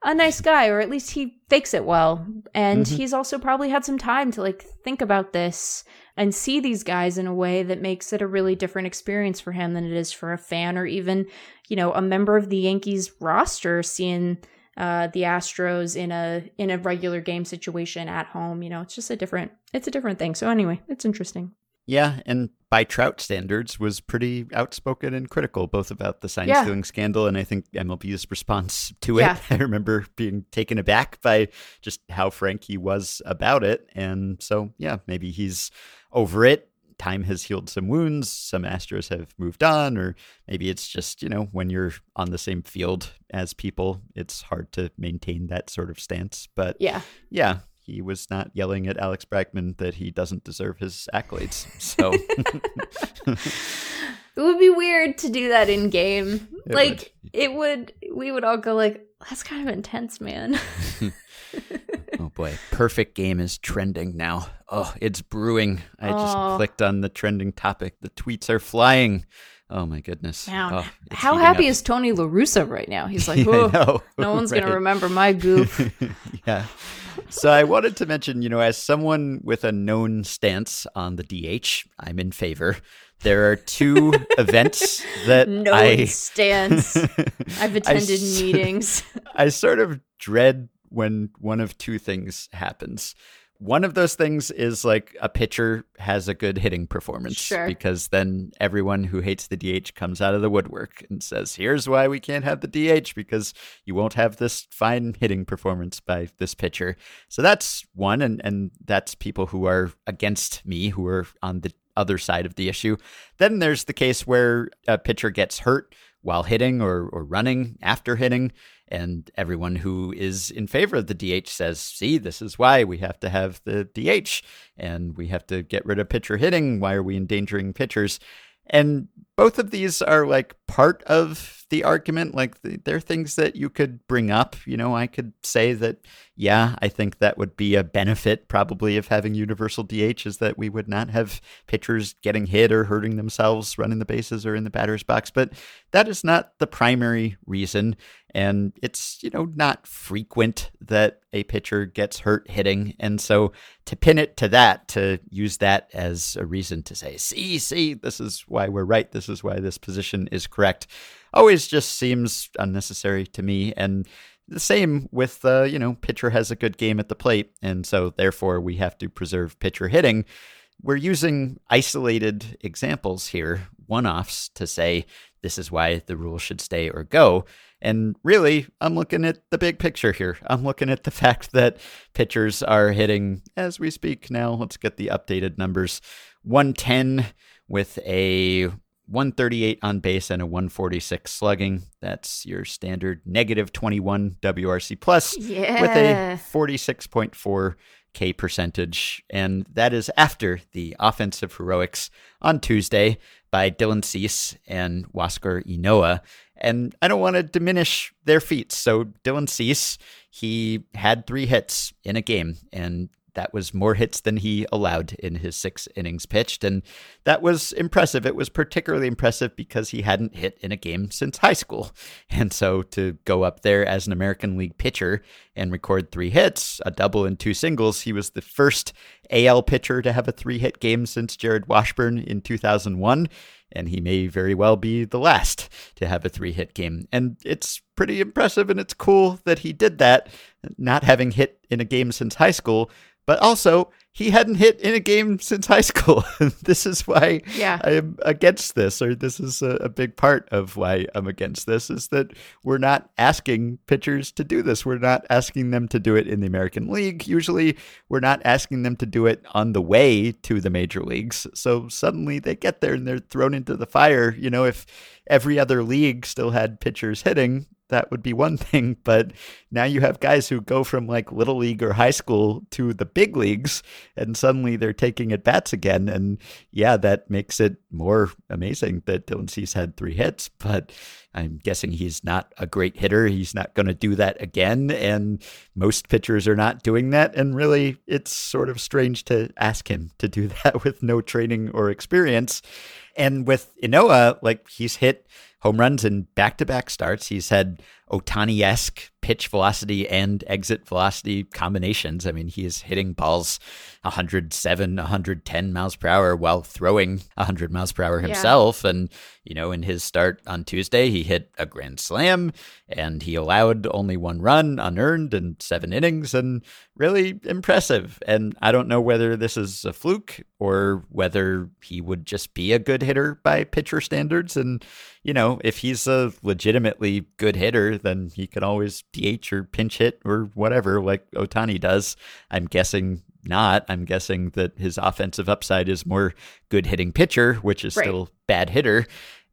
S3: a nice guy, or at least he fakes it well. And
S2: Mhm.
S3: he's also probably had some time to like think about this and see these guys in a way that makes it a really different experience for him than it is for a fan or even, you know, a member of the Yankees roster seeing uh the Astros in a in a regular game situation at home. You know, it's just a different it's a different thing. So anyway, it's interesting.
S2: Yeah, and by Trout standards, was pretty outspoken and critical, both about the sign
S3: Yeah.
S2: stealing scandal and I think MLB's response to it.
S3: Yeah.
S2: I remember being taken aback by just how frank he was about it. And so, yeah, maybe he's over it. Time has healed some wounds. Some Astros have moved on, or maybe it's just, you know, when you're on the same field as people, it's hard to maintain that sort of stance. But
S3: Yeah.
S2: yeah, he was not yelling at Alex Bregman that he doesn't deserve his accolades. So
S3: It would be weird to do that in game.
S2: It
S3: like it would we would all go like that's kind of intense, man.
S2: Oh boy, perfect game is trending now. Oh, it's brewing. I just clicked on the trending topic. The tweets are flying. Oh my goodness. Oh,
S3: How happy
S2: up.
S3: is Tony LaRussa right now? He's like,
S2: Yeah, I know,
S3: no one's going to remember my goof.
S2: yeah. So I wanted to mention, you know, as someone with a known stance on the DH, I'm in favor. There are two events that
S3: no
S2: I
S3: stance. I've attended
S2: s-
S3: meetings.
S2: I sort of dread when one of two things happens. One of those things is like a pitcher has a good hitting performance
S3: Sure.
S2: because then everyone who hates the DH comes out of the woodwork and says, "Here's why we can't have the DH because you won't have this fine hitting performance by this pitcher." So that's one and and that's people who are against me who are on the other side of the issue. Then there's the case where a pitcher gets hurt while hitting or, or running after hitting. And everyone who is in favor of the DH says, see, this is why we have to have the DH and we have to get rid of pitcher hitting. Why are we endangering pitchers? And both of these are like part of the argument. Like th- they're things that you could bring up. You know, I could say that, yeah, I think that would be a benefit probably of having universal DH is that we would not have pitchers getting hit or hurting themselves running the bases or in the batter's box. But that is not the primary reason. And it's, you know, not frequent that a pitcher gets hurt hitting. And so to pin it to that, to use that as a reason to say, see, see, this is why we're right. This is why this position is correct, always just seems unnecessary to me. And the same with, uh, you know, pitcher has a good game at the plate. And so therefore we have to preserve pitcher hitting. We're using isolated examples here, one offs, to say this is why the rule should stay or go. And really, I'm looking at the big picture here. I'm looking at the fact that pitchers are hitting, as we speak now, let's get the updated numbers 110 with a 138 on base and a 146 slugging. That's your standard negative 21 WRC plus
S3: Yeah.
S2: with a 46.4 K percentage. And that is after the offensive heroics on Tuesday by Dylan Cease and Huascar Ynoa. And I don't want to diminish their feats. So Dylan Cease, he had three hits in a game, and that was more hits than he allowed in his six innings pitched. And that was impressive. It was particularly impressive because he hadn't hit in a game since high school. And so to go up there as an American League pitcher and record three hits, a double and two singles, he was the first AL pitcher to have a three hit game since Jarrod Washburn in 2001. And he may very well be the last to have a three hit game. And it's pretty impressive and it's cool that he did that, not having hit in a game since high school, but also he hadn't hit in a game since high school. this is why
S3: Yeah.
S2: I am against this, or this is a, a big part of why I'm against this, is that we're not asking pitchers to do this. We're not asking them to do it in the American League. Usually, we're not asking them to do it on the way to the major leagues. So suddenly they get there and they're thrown into the fire. You know, if every other league still had pitchers hitting, that would be one thing. But now you have guys who go from like little league or high school to the big leagues, and suddenly they're taking at bats again. And yeah, that makes it more amazing that Dylan Cease had three hits. But I'm guessing he's not a great hitter. He's not going to do that again. And most pitchers are not doing that. And really, it's sort of strange to ask him to do that with no training or experience. And with Ynoa, like he's hit home runs in back to back starts. He's had Ohtani esque pitch velocity and exit velocity combinations. I mean, he is hitting balls 107, 110 miles per hour while throwing 100 miles per hour himself. And, you know, in his start on Tuesday, he hit a grand slam and he allowed only one run unearned in seven innings and really impressive. And I don't know whether this is a fluke or whether he would just be a good hitter by pitcher standards. And, you know, if he's a legitimately good hitter, then he can always DH or pinch hit or whatever, like Ohtani does. I'm guessing not. I'm guessing that his offensive upside is more good hitting pitcher, which is
S3: Right.
S2: still bad hitter.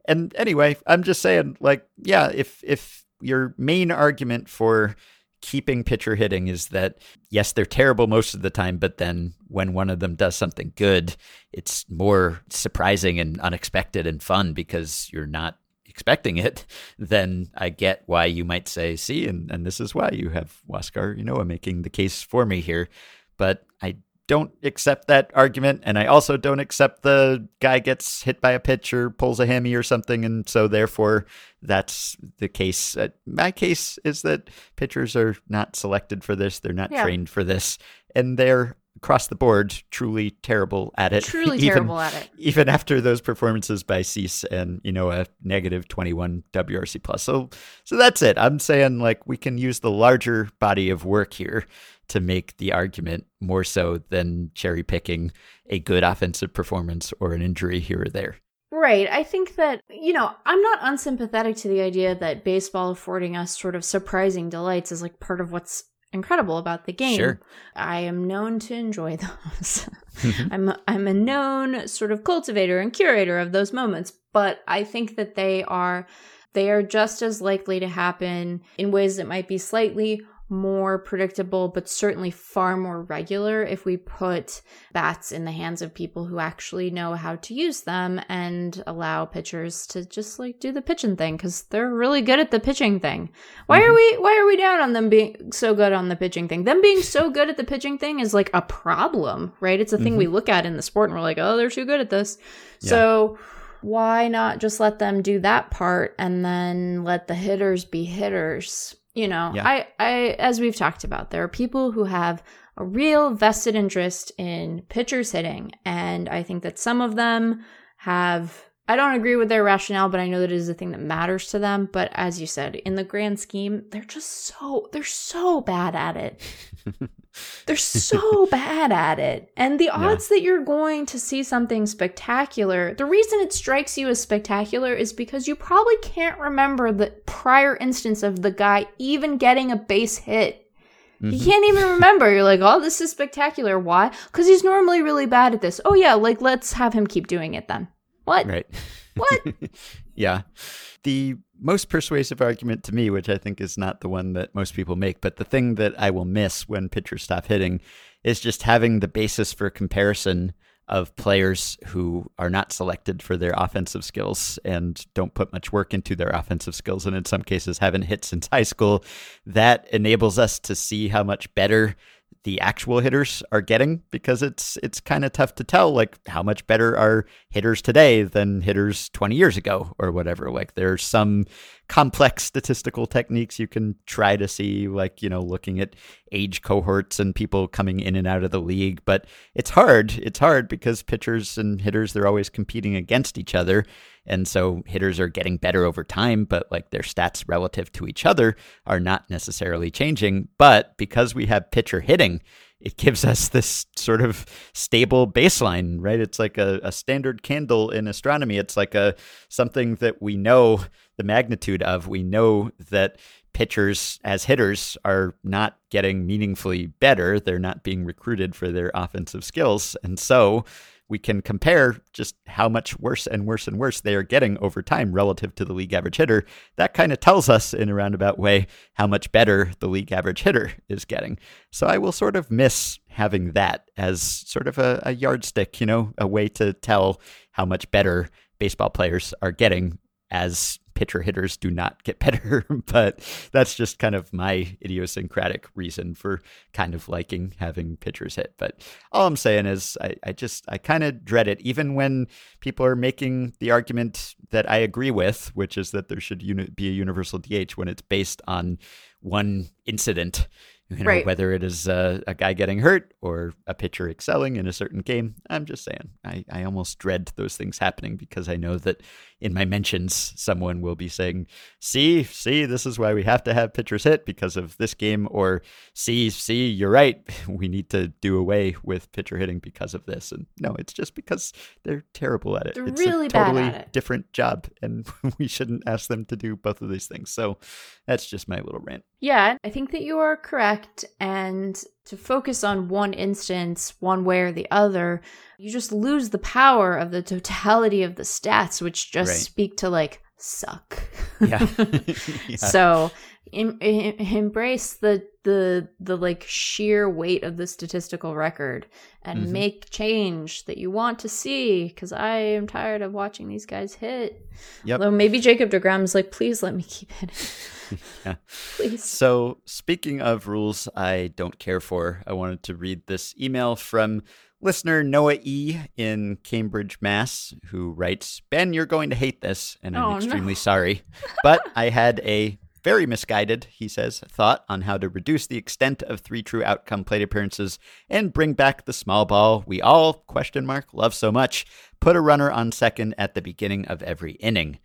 S2: And anyway, I'm just saying, like, yeah, if if your main argument for keeping pitcher hitting is that yes, they're terrible most of the time, but then when one of them does something good, it's more surprising and unexpected and fun because you're not expecting it, then I get why you might say, see, and, and this is why you have Huascar, you know, making the case for me here. But I don't accept that argument. And I also don't accept the guy gets hit by a pitch or pulls a hammy or something. And so therefore, that's the case. Uh, my case is that pitchers are not selected for this, they're not
S3: Yeah.
S2: trained for this, and they're across the board truly terrible at it.
S3: Truly
S2: even-
S3: terrible at it.
S2: even after those performances by Cease and you know a negative 21 WRC plus. So so that's it. I'm saying like we can use the larger body of work here to make the argument more so than cherry picking a good offensive performance or an injury here or there.
S3: Right. I think that, you know, I'm not unsympathetic to the idea that baseball affording us sort of surprising delights is like part of what's incredible about the game.
S2: Sure.
S3: I am known to enjoy those. Mm-hmm. I'm a, I'm a known sort of cultivator and curator of those moments, but I think that they are they are just as likely to happen in ways that might be slightly more predictable but certainly far more regular if we put bats in the hands of people who actually know how to use them and allow pitchers to just like do the pitching thing cuz they're really good at the pitching thing. Why are mm-hmm. we why are we down on them being so good on the pitching thing? Them being so good at the pitching thing is like a problem, right? It's a thing we mm-hmm. look at in the sport and we're like, "Oh, they're too good at this." So why not just let them do that part and then let the hitters be hitters? You know,
S2: Yeah.
S3: I, I, as we've talked about, there are people who have a real vested interest in pitchers hitting. And I think that some of them have, I don't agree with their rationale, but I know that it is a thing that matters to them. But as you said, in the grand scheme, they're just so, they're so bad at it. They're so bad at it. And the odds that you're going to see something spectacular, the reason it strikes you as spectacular is because you probably can't remember the prior instance of the guy even getting a base hit. You mm-hmm. can't even remember. You're like, oh, this is spectacular. Why? Because he's normally really bad at this. Oh, yeah, like let's have him keep doing it then. What?
S2: Right.
S3: What?
S2: yeah. The most persuasive argument to me, which I think is not the one that most people make, but the thing that I will miss when pitchers stop hitting is just having the basis for comparison of players who are not selected for their offensive skills and don't put much work into their offensive skills and in some cases haven't hit since high school. That enables us to see how much better the actual hitters are getting because it's it's kind of tough to tell like how much better are hitters today than hitters 20 years ago or whatever. Like there's some complex statistical techniques you can try to see like you know looking at age cohorts and people coming in and out of the league. But it's hard. It's hard because pitchers and hitters they're always competing against each other. And so hitters are getting better over time, but like their stats relative to each other are not necessarily changing. But because we have pitcher hitting, it gives us this sort of stable baseline, right? It's like a, a standard candle in astronomy. It's like a something that we know the magnitude of. We know that pitchers as hitters are not getting meaningfully better. They're not being recruited for their offensive skills. And so we can compare just how much worse and worse and worse they are getting over time relative to the league average hitter. That kind of tells us in a roundabout way how much better the league average hitter is getting. So I will sort of miss having that as sort of a, a yardstick, you know, a way to tell how much better baseball players are getting as pitcher hitters do not get better. but that's just kind of my idiosyncratic reason for kind of liking having pitchers hit. But all I'm saying is I, I just I kind of dread it, even when people are making the argument that I agree with, which is that there should uni- be a universal DH when it's based on one incident. You know,
S3: Right.
S2: whether it is uh, a guy getting hurt or a pitcher excelling in a certain game. I'm just saying, I, I almost dread those things happening because I know that in my mentions, someone will be saying, see, see, this is why we have to have pitchers hit because of this game, or see, see, you're right, we need to do away with pitcher hitting because of this. And no, it's just because they're terrible at it.
S3: They're
S2: it's
S3: really
S2: a
S3: bad
S2: totally
S3: at it.
S2: different job, and we shouldn't ask them to do both of these things. So that's just my little rant.
S3: Yeah, I think that you are correct. And to focus on one instance, one way or the other, you just lose the power of the totality of the stats, which just
S2: Right.
S3: speak to like suck.
S2: Yeah. Yeah.
S3: So em- em- embrace the the the like sheer weight of the statistical record and
S2: Mhm.
S3: make change that you want to see because I am tired of watching these guys hit.
S2: Yep.
S3: Although maybe Jacob deGrom is like, please let me keep hitting.
S2: Yeah.
S3: Please.
S2: So, speaking of rules I don't care for, I wanted to read this email from listener Noah E. in Cambridge, Mass., who writes Ben, you're going to hate this, and I'm
S3: Oh, no.
S2: extremely sorry. But I had a very misguided, he says, thought on how to reduce the extent of three true outcome plate appearances and bring back the small ball we all, question mark, love so much. Put a runner on second at the beginning of every inning.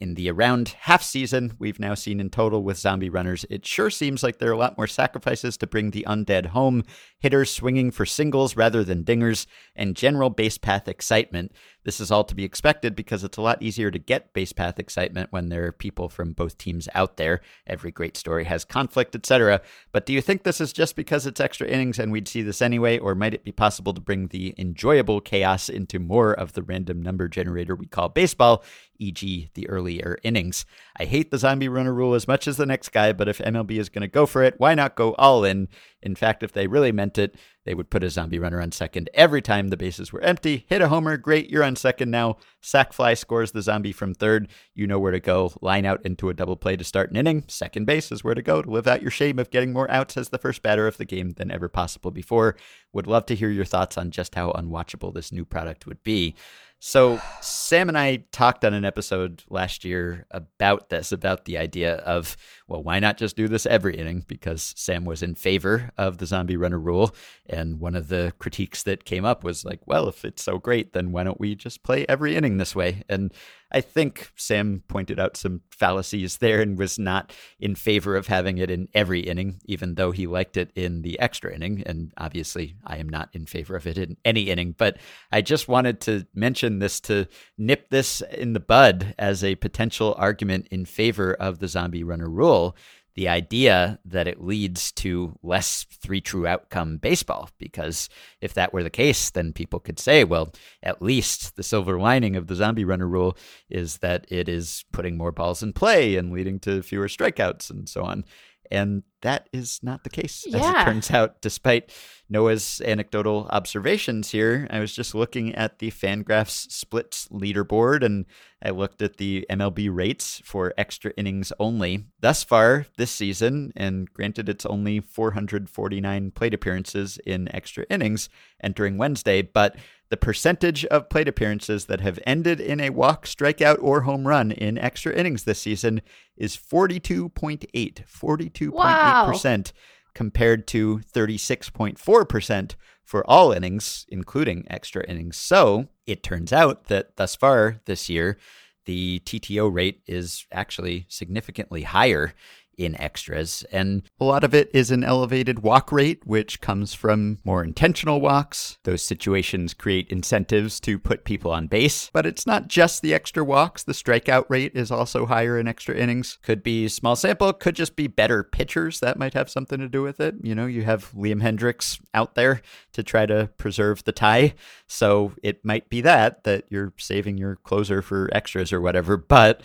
S2: In the around half season we've now seen in total with zombie runners, it sure seems like there are a lot more sacrifices to bring the undead home, hitters swinging for singles rather than dingers, and general base path excitement. This is all to be expected because it's a lot easier to get base path excitement when there are people from both teams out there. Every great story has conflict, etc. But do you think this is just because it's extra innings and we'd see this anyway, or might it be possible to bring the enjoyable chaos into more of the random number generator we call baseball, e.g., the earlier innings? I hate the zombie runner rule as much as the next guy, but if MLB is going to go for it, why not go all in? In fact, if they really meant it, they would put a zombie runner on second every time the bases were empty. Hit a homer, great, you're on second now. Sack fly scores the zombie from third. You know where to go. Line out into a double play to start an inning. Second base is where to go to live out your shame of getting more outs as the first batter of the game than ever possible before. Would love to hear your thoughts on just how unwatchable this new product would be. So, Sam and I talked on an episode last year about this, about the idea of, well, why not just do this every inning? Because Sam was in favor of the zombie runner rule. And one of the critiques that came up was like, well, if it's so great, then why don't we just play every inning this way? And I think Sam pointed out some fallacies there and was not in favor of having it in every inning, even though he liked it in the extra inning. And obviously, I am not in favor of it in any inning. But I just wanted to mention this to nip this in the bud as a potential argument in favor of the zombie runner rule. The idea that it leads to less three true outcome baseball. Because if that were the case, then people could say, well, at least the silver lining of the zombie runner rule is that it is putting more balls in play and leading to fewer strikeouts and so on. And that is not the case, as it turns out, despite Noah's anecdotal observations here. I was just looking at the Fangraphs splits leaderboard and I looked at the MLB rates for extra innings only. Thus far this season, and granted it's only 449 plate appearances in extra innings entering Wednesday, but the percentage of plate appearances that have ended in a walk, strikeout, or home run in extra innings this season is 42.8. 42.8% compared to 36.4% for all innings, including extra innings. So it turns out that thus far this year, the TTO rate is actually significantly higher in extras. And a lot of it is an elevated walk rate, which comes from more intentional walks. Those situations create incentives to put people on base. But it's not just the extra walks. The strikeout rate is also higher in extra innings. Could be small sample, could just be better pitchers. That might have something to do with it. You know, you have Liam Hendriks out there to try to preserve the tie. So it might be that, that you're saving your closer for extras or whatever. But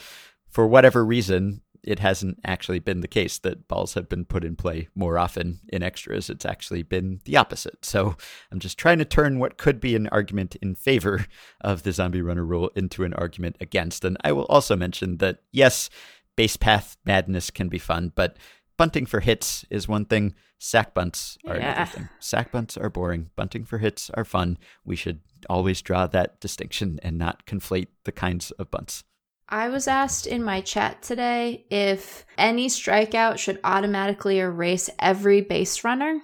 S2: for whatever reason, it hasn't actually been the case that balls have been put in play more often in extras. It's actually been the opposite. So I'm just trying to turn what could be an argument in favor of the zombie runner rule into an argument against. And I will also mention that, yes, base path madness can be fun, but bunting for hits is one thing. Sack bunts are
S3: Yeah.
S2: another thing. Sack bunts are boring. Bunting for hits are fun. We should always draw that distinction and not conflate the kinds of bunts.
S3: I was asked in my chat today if any strikeout should automatically erase every base runner.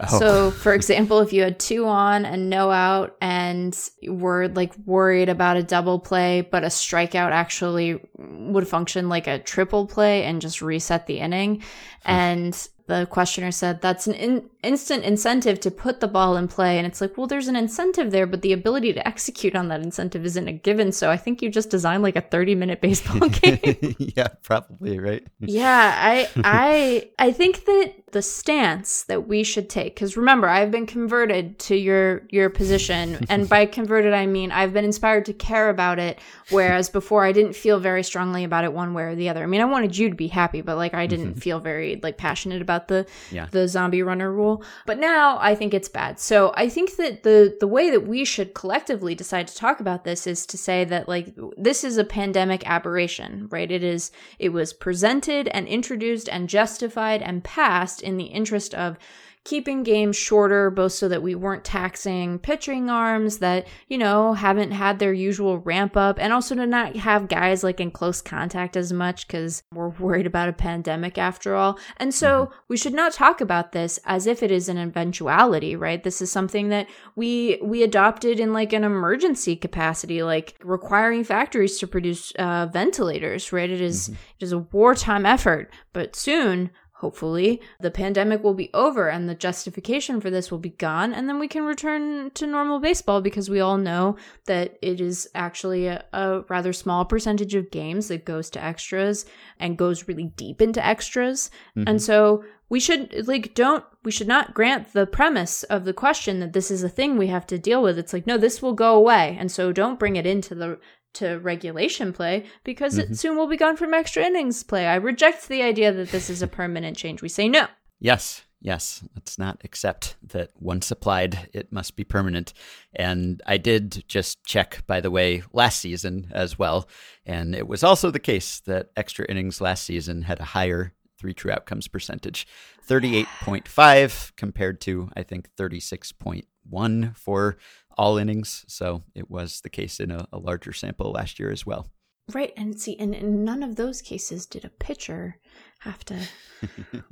S2: Oh.
S3: So, for example, if you had two on and no out, and were like worried about a double play, but a strikeout actually would function like a triple play and just reset the inning. And the questioner said that's an in- instant incentive to put the ball in play. And it's like, well, there's an incentive there, but the ability to execute on that incentive isn't a given. So I think you just designed like a 30 minute baseball game.
S2: yeah, probably right.
S3: Yeah, I I I think that the stance that we should take cuz remember, I've been converted to your your position and by converted I mean I've been inspired to care about it whereas before I didn't feel very strongly about it one way or the other. I mean, I wanted you to be happy, but like I didn't mm-hmm. feel very like passionate about the
S2: Yeah.
S3: the zombie runner rule. But now I think it's bad. So I think that the the way that we should collectively decide to talk about this is to say that like this is a pandemic aberration, right? It is it was presented and introduced and justified and passed in the interest of keeping games shorter both so that we weren't taxing pitching arms that you know haven't had their usual ramp up and also to not have guys like in close contact as much because we're worried about a pandemic after all. And so we should not talk about this as if it is an eventuality right? This is something that we we adopted in like an emergency capacity like requiring factories to produce uh, ventilators right? It is- it is a wartime effort but soon hopefully the pandemic will be over and the justification for this will be gone and then we can return to normal baseball because we all know that it is actually a, a rather small percentage of games that goes to extras and goes really deep into extras. And mm-hmm. so we should like don't we should not grant the premise of the question that this is a thing we have to deal with. It's like no this will go away. And so don't bring it into the to regulation play because it mm-hmm. soon will be gone from extra innings play. I reject the idea that this is a permanent change. We say no.
S2: Yes, yes. Let's not accept that once applied, it must be permanent. And I did just check, by the way, last season as well. And it was also the case that extra innings last season had a higher three true outcomes percentage 38.5 compared to, I think, 36.1 for all innings. So it was the case in a, a larger sample last year as well.
S3: Right, and see, and in none of those cases did a pitcher have to.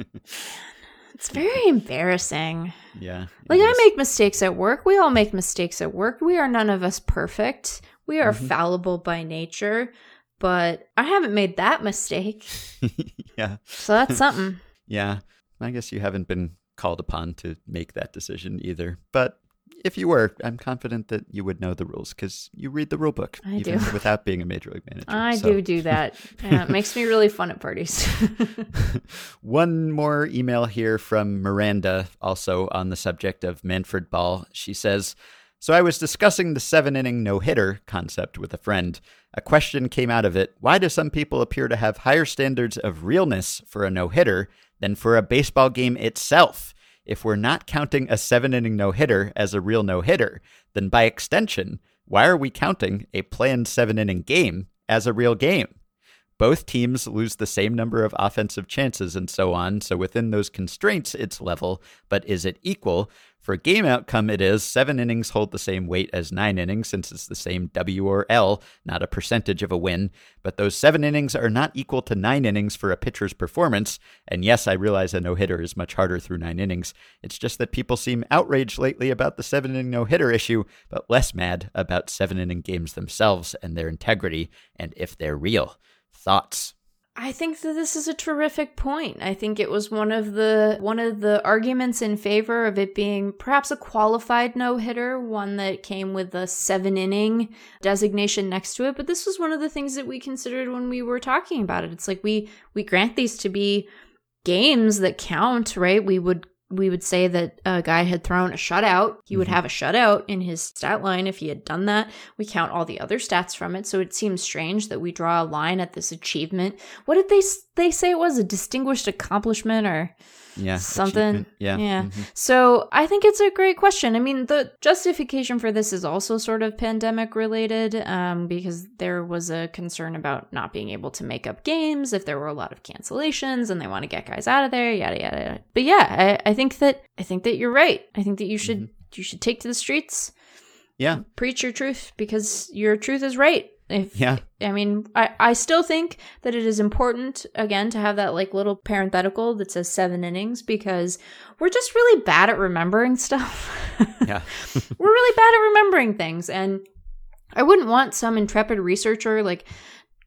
S3: it's very embarrassing.
S2: Yeah.
S3: Like I make mistakes at work. We all make mistakes at work. We are none of us perfect. We are mm-hmm. fallible by nature, but I haven't made that mistake.
S2: yeah.
S3: So that's something.
S2: Yeah. I guess you haven't been called upon to make that decision either. But if you were, I'm confident that you would know the rules because you read the rule book
S3: I
S2: even
S3: do.
S2: without being a major league manager.
S3: I
S2: So-
S3: do do that. Yeah, it makes me really fun at parties.
S2: One more email here from Miranda, also on the subject of Manfred Ball. She says, So I was discussing the seven inning no hitter concept with a friend. A question came out of it Why do some people appear to have higher standards of realness for a no hitter than for a baseball game itself? If we're not counting a seven inning no hitter as a real no hitter, then by extension, why are we counting a planned seven inning game as a real game? Both teams lose the same number of offensive chances and so on. So within those constraints, it's level. But is it equal? For game outcome, it is. Seven innings hold the same weight as nine innings since it's the same W or L, not a percentage of a win. But those seven innings are not equal to nine innings for a pitcher's performance. And yes, I realize a no hitter is much harder through nine innings. It's just that people seem outraged lately about the seven inning no hitter issue, but less mad about seven inning games themselves and their integrity and if they're real. Thoughts?
S3: I think that this is a terrific point. I think it was one of the one of the arguments in favor of it being perhaps a qualified no-hitter, one that came with a 7-inning designation next to it, but this was one of the things that we considered when we were talking about it. It's like we we grant these to be games that count, right? We would we would say that a guy had thrown a shutout. He would mm-hmm. have a shutout in his stat line if he had done that. We count all the other stats from it, so it seems strange that we draw a line at this achievement. What did they they say it was a distinguished accomplishment or
S2: Yeah.
S3: something?
S2: Yeah.
S3: yeah.
S2: mhm.
S3: So I think it's a great question. I mean, the justification for this is also sort of pandemic related, um, because there was a concern about not being able to make up games if there were a lot of cancellations and they want to get guys out of there, yada yada. yada. But yeah, I, I think that I think that you're right. I think that you should you should take to the streets,
S2: Yeah.
S3: preach your truth because your truth is right. If
S2: Yeah.
S3: I mean, I, I still think that it is important again to have that like little parenthetical that says seven innings because we're just really bad at remembering stuff.
S2: Yeah.
S3: we're really bad at remembering things and I wouldn't want some intrepid researcher like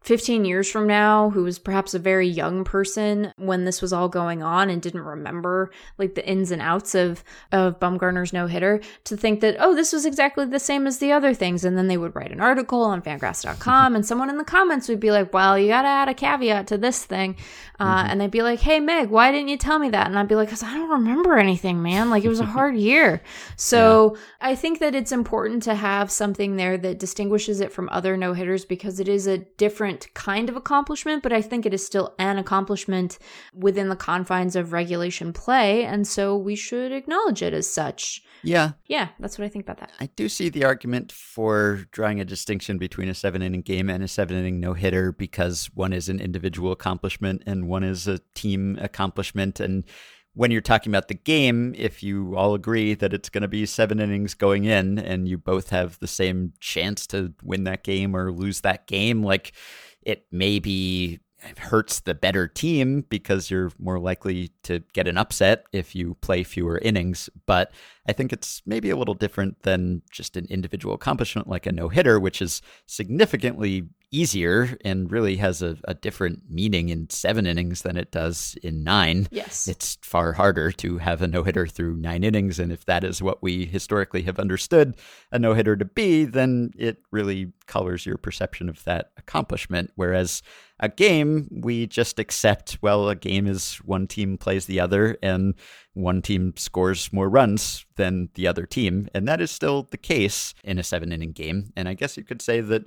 S3: 15 years from now who was perhaps a very young person when this was all going on and didn't remember like the ins and outs of of Bumgarner's no-hitter to think that oh this was exactly the same as the other things. And then they would write an article on fangraphs.com and someone in the comments would be like well you got to add a caveat to this thing. Uh, and they'd be like hey Meg why didn't you tell me that? And I'd be like cuz I don't remember anything man. Like it was a hard year. So I think that it's important to have something there that distinguishes it from other no hitters because it is a different kind of accomplishment, but I think it is still an accomplishment within the confines of regulation play. And so we should acknowledge it as such.
S2: Yeah.
S3: Yeah, that's what I think about that.
S2: I do see the argument for drawing a distinction between a seven inning game and a seven inning no hitter because one is an individual accomplishment and one is a team accomplishment. And when you're talking about the game, if you all agree that it's going to be seven innings going in and you both have the same chance to win that game or lose that game, like it maybe hurts the better team because you're more likely to get an upset if you play fewer innings. But I think it's maybe a little different than just an individual accomplishment like a no hitter, which is significantly easier and really has a, a, different meaning in seven innings than it does in nine.
S3: Yes.
S2: It's far harder to have a no hitter through nine innings. And if that is what we historically have understood a no hitter to be, then it really colors your perception of that accomplishment. Whereas a game, we just accept, well, a game is one team plays the other and one team scores more runs than the other team. And that is still the case in a seven inning game. And I guess you could say that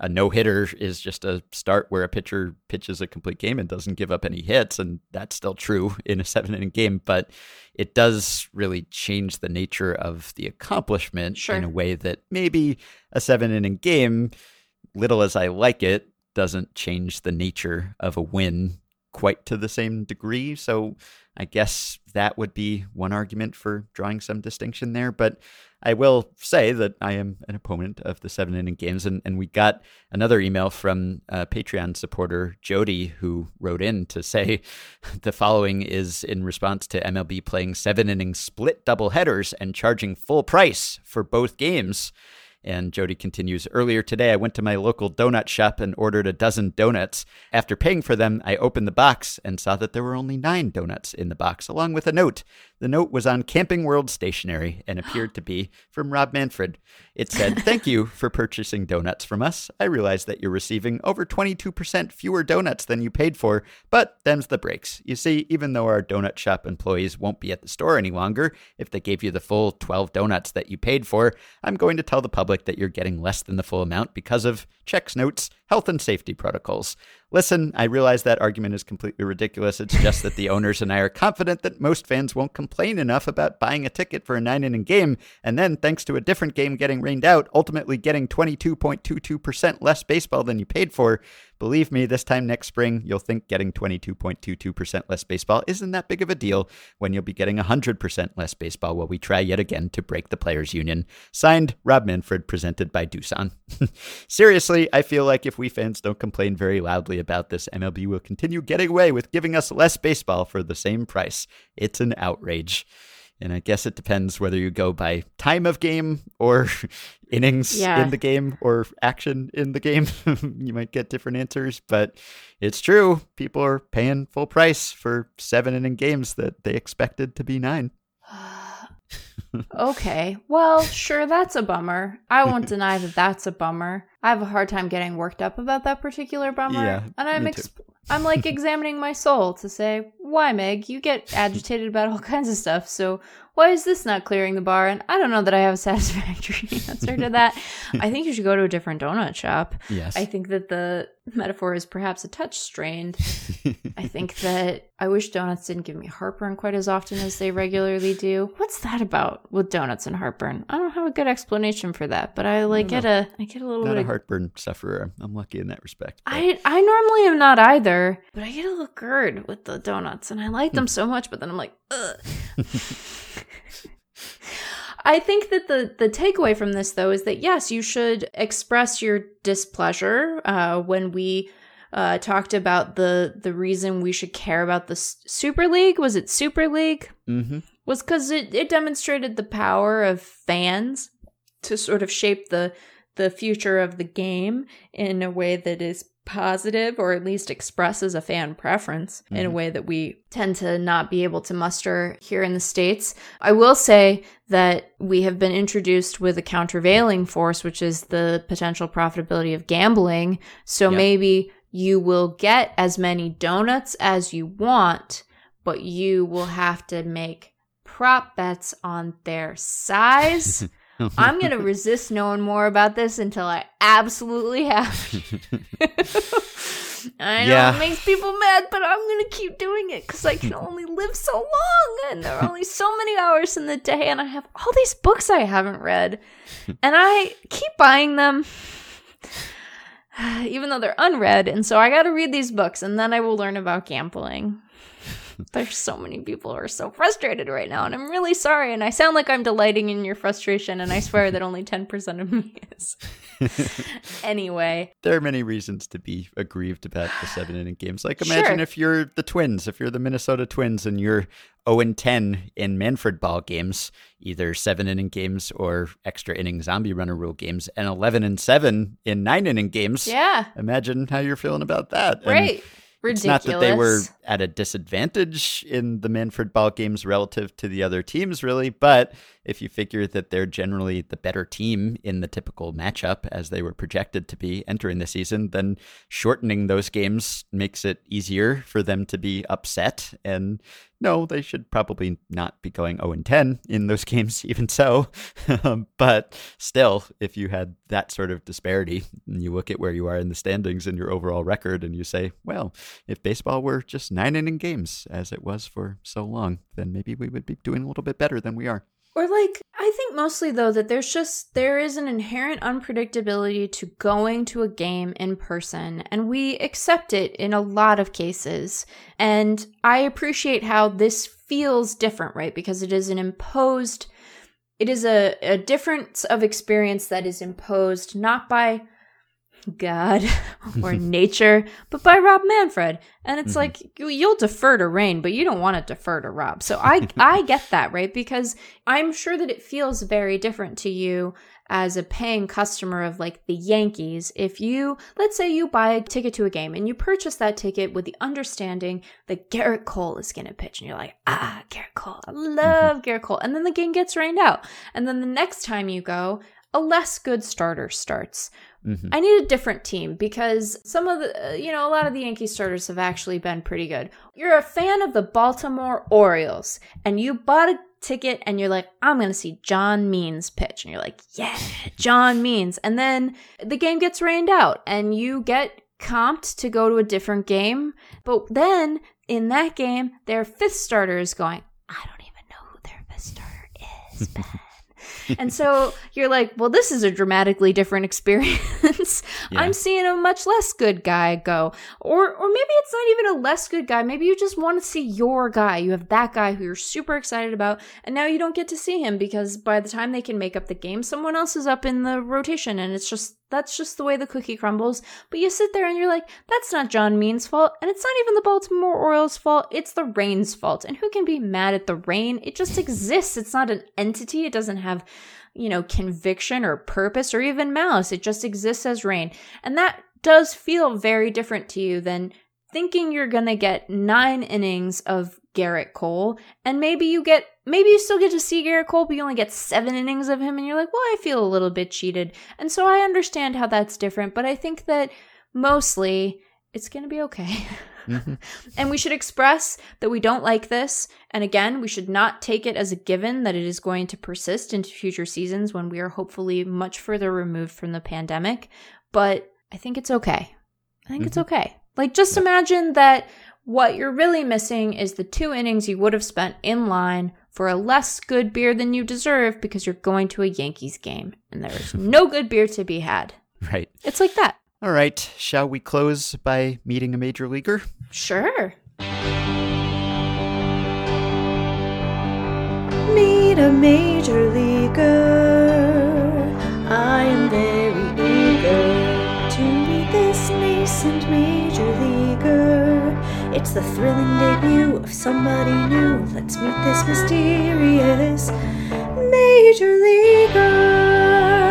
S2: a no hitter is just a start where a pitcher pitches a complete game and doesn't give up any hits. And that's still true in a seven inning game. But it does really change the nature of the accomplishment
S3: Sure.
S2: in a way that maybe a seven inning game, little as I like it, doesn't change the nature of a win quite to the same degree. So I guess that would be one argument for drawing some distinction there. But I will say that I am an opponent of the seven inning games. And, and we got another email from uh, Patreon supporter Jody, who wrote in to say the following is in response to MLB playing seven inning split double headers and charging full price for both games. And Jody continues Earlier today, I went to my local donut shop and ordered a dozen donuts. After paying for them, I opened the box and saw that there were only nine donuts in the box, along with a note. The note was on Camping World stationery and appeared to be from Rob Manfred. It said, Thank you for purchasing donuts from us. I realize that you're receiving over 22% fewer donuts than you paid for, but them's the breaks. You see, even though our donut shop employees won't be at the store any longer, if they gave you the full 12 donuts that you paid for, I'm going to tell the public that you're getting less than the full amount because of checks notes, health and safety protocols. Listen, I realize that argument is completely ridiculous. It's just that the owners and I are confident that most fans won't complain enough about buying a ticket for a nine inning game and then, thanks to a different game getting rained out, ultimately getting 22.22% less baseball than you paid for. Believe me, this time next spring, you'll think getting 22.22% less baseball isn't that big of a deal when you'll be getting 100% less baseball while we try yet again to break the Players Union. Signed, Rob Manfred, presented by Doosan. Seriously, I feel like if we fans don't complain very loudly about this, MLB will continue getting away with giving us less baseball for the same price. It's an outrage. And I guess it depends whether you go by time of game or innings
S3: Yeah.
S2: in the game or action in the game. you might get different answers, but it's true. People are paying full price for seven inning games that they expected to be nine.
S3: okay. Well, sure, that's a bummer. I won't deny that that's a bummer. I have a hard time getting worked up about that particular bummer.
S2: Yeah,
S3: and I'm. I'm like examining my soul to say, why, Meg? You get agitated about all kinds of stuff. So why is this not clearing the bar? And I don't know that I have a satisfactory answer to that. I think you should go to a different donut shop.
S2: Yes.
S3: I think that the metaphor is perhaps a touch strained. I think that I wish donuts didn't give me heartburn quite as often as they regularly do. What's that about with donuts and heartburn? I don't have a good explanation for that, but I like
S2: don't
S3: get a I get a little
S2: Not
S3: bit
S2: a
S3: of
S2: heartburn sufferer. I'm lucky in that respect. but-
S3: I I normally am not either, but I get a little GERD with the donuts, and I like them hmm. so much. But then I'm like, ugh. I think that the the takeaway from this though is that yes, you should express your displeasure uh, when we uh, talked about the the reason we should care about the S- Super League. Was it Super League?
S2: Mm-hmm.
S3: Was because it, it demonstrated the power of fans to sort of shape the the future of the game in a way that is positive or at least expresses a fan preference in a
S2: Mhm.
S3: way that we tend to not be able to muster here in the states. I will say that we have been introduced with a countervailing force which is the potential profitability of gambling. So
S2: Yep.
S3: maybe you will get as many donuts as you want, but you will have to make prop bets on their size. I'm going to resist knowing more about this until I absolutely have. I know
S2: Yeah.
S3: it makes people mad, but I'm going to keep doing it because I can only live so long and there are only so many hours in the day and I have all these books I haven't read and I keep buying them even though they're unread. And so I got to read these books and then I will learn about gambling. There's so many people who are so frustrated right now, and I'm really sorry. And I sound like I'm delighting in your frustration, and I swear that only 10% of me is. anyway,
S2: there are many reasons to be aggrieved about the seven inning games. Like imagine
S3: Sure.
S2: if you're the Twins, if you're the Minnesota Twins, and you're 0 and 10 in Manfred ball games, either seven inning games or extra inning zombie runner rule games, and 11 and seven in nine inning games.
S3: yeah,
S2: Imagine how you're feeling about that. And
S3: right.
S2: It's not that they were at a disadvantage in the Manfred ball games relative to the other teams, really, but if you figure that they're generally the better team in the typical matchup as they were projected to be entering the season, then shortening those games makes it easier for them to be upset. And no, they should probably not be going 0 and 10 in those games, even so. Um, but still, if you had that sort of disparity, and you look at where you are in the standings and your overall record, and you say, well, if baseball were just nine inning games as it was for so long, then maybe we would be doing a little bit better than we are.
S3: Or like mostly though that there's just there is an inherent unpredictability to going to a game in person and we accept it in a lot of cases. And I appreciate how this feels different, right? Because it is an imposed it is a, a difference of experience that is imposed not by God or nature, but by Rob Manfred. And it's
S2: Mhm.
S3: like you, you'll defer to Rain, but you don't want to defer to Rob. So I I get that, right? Because I'm sure that it feels very different to you as a paying customer of like the Yankees. If you let's say you buy a ticket to a game and you purchase that ticket with the understanding that Gerrit Cole is going to pitch and you're like, "Ah, Gerrit Cole. I love Gerrit Cole." And then the game gets rained out. And then the next time you go, a less good starter starts.
S2: Mhm.
S3: I need a different team because some of the, uh, you know, a lot of the Yankee starters have actually been pretty good. You're a fan of the Baltimore Orioles and you bought a ticket and you're like, I'm going to see John Means pitch. And you're like, yeah, John Means. And then the game gets rained out and you get comped to go to a different game. But then in that game, their fifth starter is going, I don't even know who their fifth starter is, Ben. And so you're like, well, this is a dramatically different experience.
S2: Yeah.
S3: I'm seeing a much less good guy go. Or or maybe it's not even a less good guy. Maybe you just want to see your guy. You have that guy who you're super excited about, and now you don't get to see him because by the time they can make up the game, someone else is up in the rotation and it's just that's just the way the cookie crumbles. But you sit there and you're like, that's not John Means' fault, and it's not even the Baltimore Orioles' fault. It's the rain's fault. And who can be mad at the rain? It just exists. It's not an entity. It doesn't have, you know, conviction or purpose or even malice. It just exists as rain. And that does feel very different to you than thinking you're going to get nine innings of Gerrit Cole. And maybe you get, maybe you still get to see Gerrit Cole, but you only get seven innings of him. And you're like, well, I feel a little bit cheated. And so I understand how that's different. But I think that mostly it's going to be okay.
S2: Mhm.
S3: and we should express that we don't like this. And again, we should not take it as a given that it is going to persist into future seasons when we are hopefully much further removed from the pandemic. But I think it's okay. I think it's okay. Like, just imagine that what you're really missing is the two innings you would have spent in line for a less good beer than you deserve because you're going to a Yankees game and there's no good beer to be had.
S2: Right.
S3: It's like that.
S2: All right. Shall we close by meeting a major leaguer?
S3: Sure. Meet
S4: meet a major leaguer. I am very eager to meet this nascent major leaguer. It's the thrilling debut of somebody new. Let's meet this mysterious major leaguer.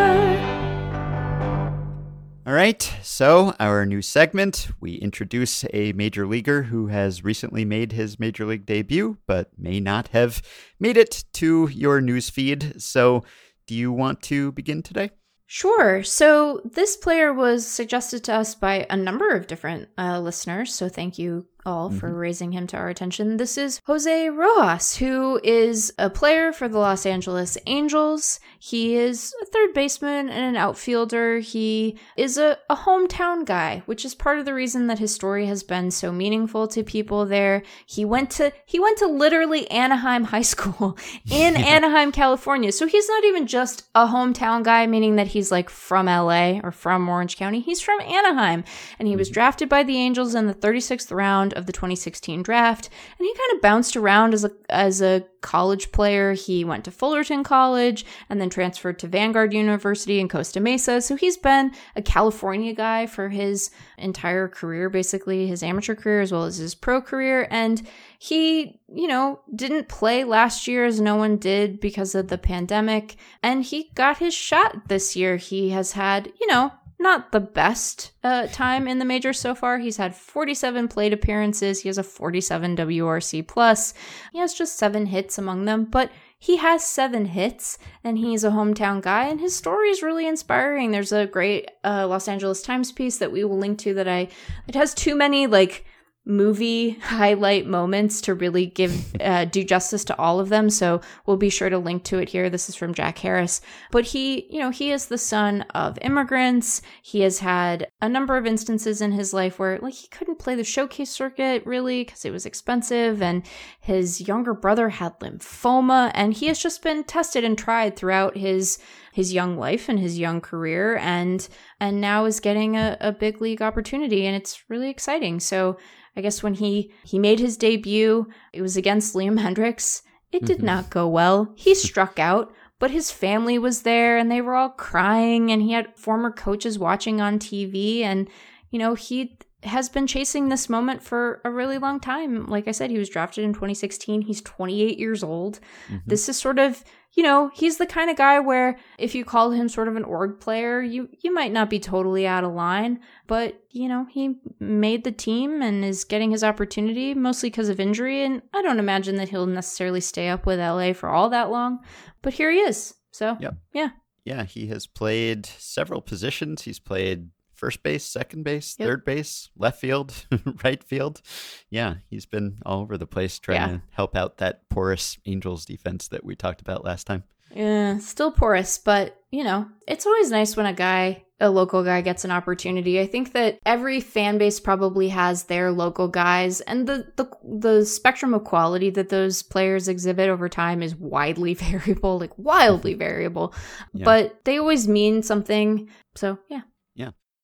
S2: All right, so our new segment, we introduce a major leaguer who has recently made his major league debut, but may not have made it to your news feed. So, do you want to begin today?
S3: Sure. So this player was suggested to us by a number of different uh, listeners. So thank you all for mm-hmm. raising him to our attention. This is Jose Rojas, who is a player for the Los Angeles Angels. He is a third baseman and an outfielder. He is a, a hometown guy, which is part of the reason that his story has been so meaningful to people there. He went to he went to literally Anaheim High School in Anaheim, California. So he's not even just a hometown guy, meaning that he's like from LA or from Orange County. He's from Anaheim. And he was mm-hmm. drafted by the Angels in the 36th round of the 2016 draft. And he kind of bounced around as a as a college player. He went to Fullerton College and then transferred to Vanguard University in Costa Mesa. So he's been a California guy for his entire career, basically his amateur career as well as his pro career. And he, you know, didn't play last year as no one did because of the pandemic. And he got his shot this year. He has had, you know, not the best uh, time in the majors so far. He's had 47 plate appearances. He has a 47 WRC plus. He has just seven hits among them, but he has seven hits and he's a hometown guy and his story is really inspiring. There's a great uh, Los Angeles Times piece that we will link to that I it has too many like movie highlight moments to really give uh, do justice to all of them. So we'll be sure to link to it here. This is from jack harris. But he you know he is the son of immigrants. He has had a number of instances in his life where like he couldn't play the showcase circuit really because it was expensive and his younger brother had lymphoma and he has just been tested and tried throughout his his young life and his young career and and now is getting a, a big league opportunity and it's really exciting. So I guess when he he made his debut, it was against Liam Hendriks. It did mm-hmm. not go well. He struck out, but his family was there and they were all crying and he had former coaches watching on TV and you know, he has been chasing this moment for a really long time. Like I said, he was drafted in 2016. He's 28 years old. Mm-hmm. This is sort of, you know, he's the kind of guy where if you call him sort of an org player, you you might not be totally out of line, but you know, he made the team and is getting his opportunity mostly because of injury and I don't imagine that he'll necessarily stay up with LA for all that long, but here he is. So,
S2: Yep.
S3: yeah.
S2: Yeah, he has played several positions. He's played first base, second base,
S3: Yep.
S2: third base, left field, right field. Yeah, he's been all over the place trying
S3: Yeah.
S2: to help out that porous Angels defense that we talked about last time.
S3: Yeah, still porous, but you know, it's always nice when a guy, a local guy, gets an opportunity. I think that every fan base probably has their local guys, and the the the spectrum of quality that those players exhibit over time is widely variable, like wildly variable.
S2: Yeah.
S3: But they always mean something. So yeah,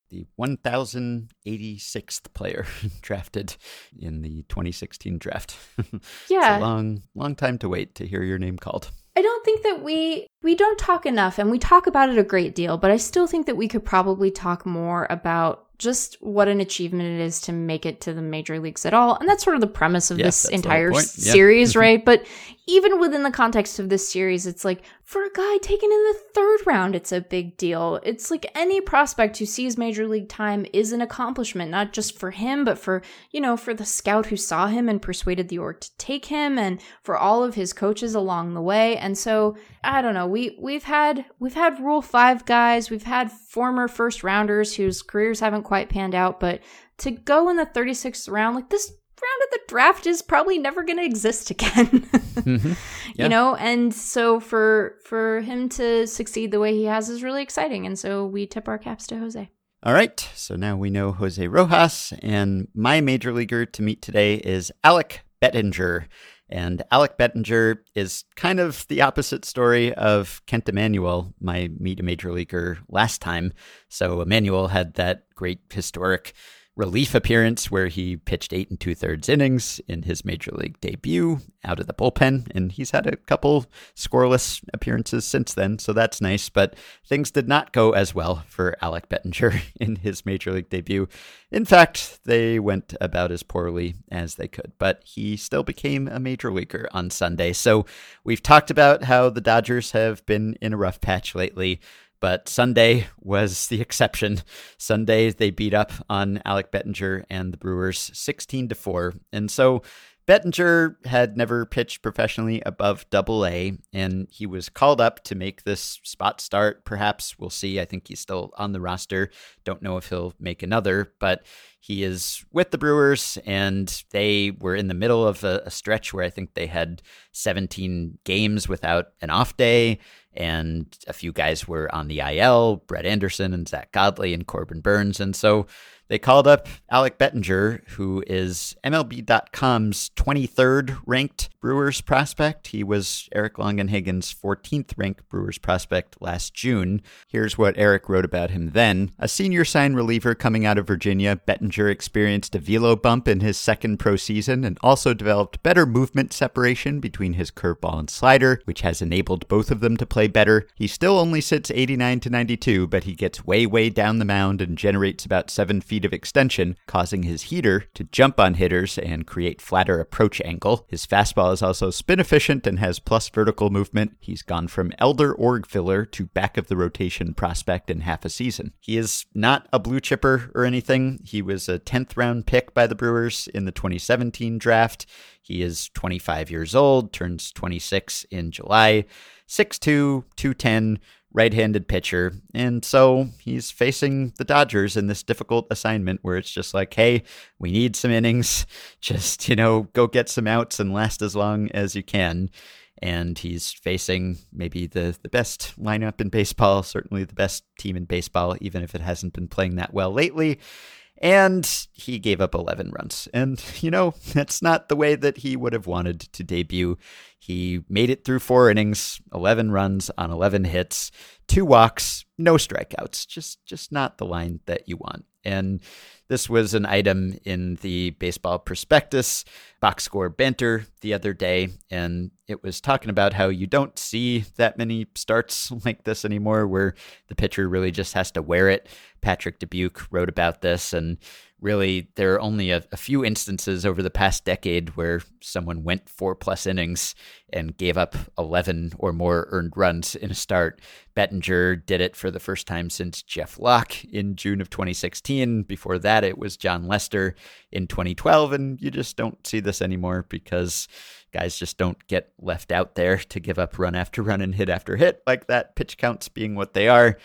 S2: The 1086th player drafted in the 2016 draft. it's
S3: yeah.
S2: a long, long time to wait to hear your name called.
S3: I don't think that we we don't talk enough and we talk about it a great deal, but I still think that we could probably talk more about just what an achievement it is to make it to the major leagues at all. And that's sort of the premise of
S2: Yeah,
S3: this
S2: that's the whole
S3: entire
S2: Yeah.
S3: series, right? But even within the context of this series, it's like for a guy taken in the third round, it's a big deal. It's like any prospect who sees major league time is an accomplishment, not just for him, but for, you know, for the scout who saw him and persuaded the org to take him and for all of his coaches along the way. And so, I don't know, we we've had we've had rule 5 guys, we've had former first rounders whose careers haven't quite panned out, but to go in the 36th round, like this round of the draft is probably never going to exist again.
S2: Mhm. Yeah.
S3: You know, and so for for him to succeed the way he has is really exciting, and so we tip our caps to Jose.
S2: All right, so now we know Jose Rojas, and my major leaguer to meet today is Alec Bettinger. And Alec Bettinger is kind of the opposite story of Kent Emanuel, my meet a major leaguer last time. So Emanuel had that great historic relief appearance where he pitched eight and two thirds innings in his major league debut out of the bullpen. And he's had a couple scoreless appearances since then, so that's nice. But things did not go as well for Alec Bettinger in his major league debut. In fact, they went about as poorly as they could, but he still became a major leaguer on Sunday. So we've talked about how the Dodgers have been in a rough patch lately but Sunday was the exception. Sunday they beat up on Alec Bettinger and the Brewers 16 to 4. And so Bettinger had never pitched professionally above double A, and he was called up to make this spot start. Perhaps we'll see. I think he's still on the roster. Don't know if he'll make another, but he is with the Brewers, and they were in the middle of a, a stretch where I think they had 17 games without an off day and a few guys were on the IL, Brett Anderson and Zack Godley and Corbin Burnes. And so they called up Alec Bettinger, who is MLB.com's 23rd ranked Brewers prospect. He was Eric Longenhagen's 14th ranked Brewers prospect last June. Here's what Eric wrote about him then. A senior sign reliever coming out of Virginia, Bettinger experienced a velo bump in his second pro season and also developed better movement separation between his curveball and slider, which has enabled both of them to play better. He still only sits 89 to 92, but he gets way, way down the mound and generates about 7 feet of extension, causing his heater to jump on hitters and create flatter approach angle. His fastball is also spin efficient and has plus vertical movement. He's gone from elder org filler to back of the rotation prospect in half a season. He is not a blue chipper or anything. He was a 10th round pick by the Brewers in the 2017 draft. He is 25 years old, turns 26 in July, 6'2, 210 right handed pitcher. And so he's facing the Dodgers in this difficult assignment where it's just like, hey, we need some innings. Just, you know, go get some outs and last as long as you can. And he's facing maybe the, the best lineup in baseball, certainly the best team in baseball, even if it hasn't been playing that well lately. And he gave up 11 runs. And, you know, that's not the way that he would have wanted to debut. He made it through four innings, 11 runs on 11 hits, two walks, no strikeouts. Just just not the line that you want. And this was an item in the baseball prospectus box score banter the other day and it was talking about how you don't see that many starts like this anymore where the pitcher really just has to wear it. Patrick Dubuque wrote about this and really there are only a, a, few instances over the past decade where someone went four plus innings and gave up 11 or more earned runs in a start. Bettinger did it for the first time since Jeff Locke in June of 2016. Before that, it was Jon Lester in 2012. And you just don't see this anymore because guys just don't get left out there to give up run after run and hit after hit like that, pitch counts being what they are.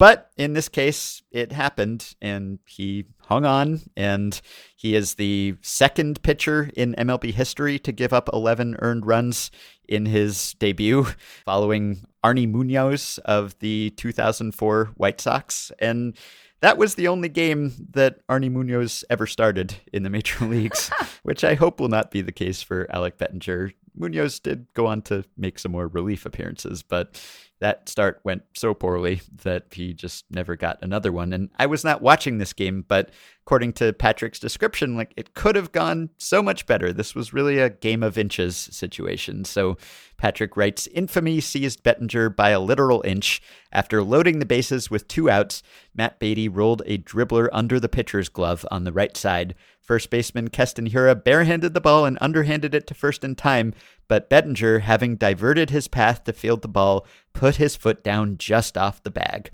S2: But in this case, it happened and he hung on. And he is the second pitcher in MLB history to give up 11 earned runs in his debut, following Arnie Munoz of the 2004 White Sox. And that was the only game that Arnie Munoz ever started in the major leagues, which I hope will not be the case for Alec Bettinger. Munoz did go on to make some more relief appearances, but that start went so poorly that he just never got another one. And I was not watching this game, but according to Patrick's description, like it could have gone so much better. This was really a game of inches situation. So Patrick writes Infamy seized Bettinger by a literal inch. After loading the bases with two outs, Matt Beaty rolled a dribbler under the pitcher's glove on the right side. First baseman Keston Hiura barehanded the ball and underhanded it to first in time, but Bettinger, having diverted his path to field the ball, put his foot down just off the bag.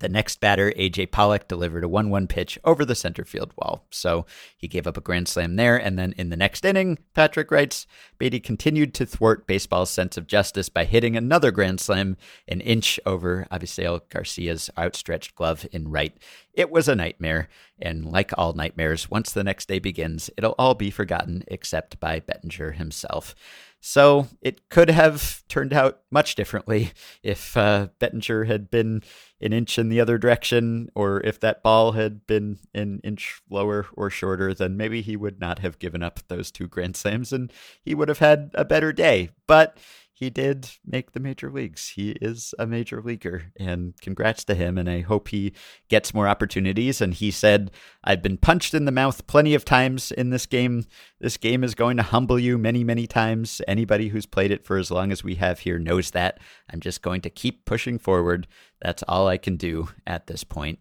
S2: The next batter, AJ Pollock, delivered a 1 1 pitch over the center field wall. So he gave up a grand slam there. And then in the next inning, Patrick writes, Beaty continued to thwart baseball's sense of justice by hitting another grand slam an inch over Avisail Garcia's outstretched glove in right. It was a nightmare. And like all nightmares, once the next day begins, it'll all be forgotten except by Bettinger himself. So it could have turned out much differently if uh, Bettinger had been an inch in the other direction, or if that ball had been an inch lower or shorter, then maybe he would not have given up those two grand slams and he would have had a better day. But he did make the major leagues. He is a major leaguer, and congrats to him. And I hope he gets more opportunities. And he said, I've been punched in the mouth plenty of times in this game. This game is going to humble you many, many times. Anybody who's played it for as long as we have here knows that. I'm just going to keep pushing forward. That's all I can do at this point.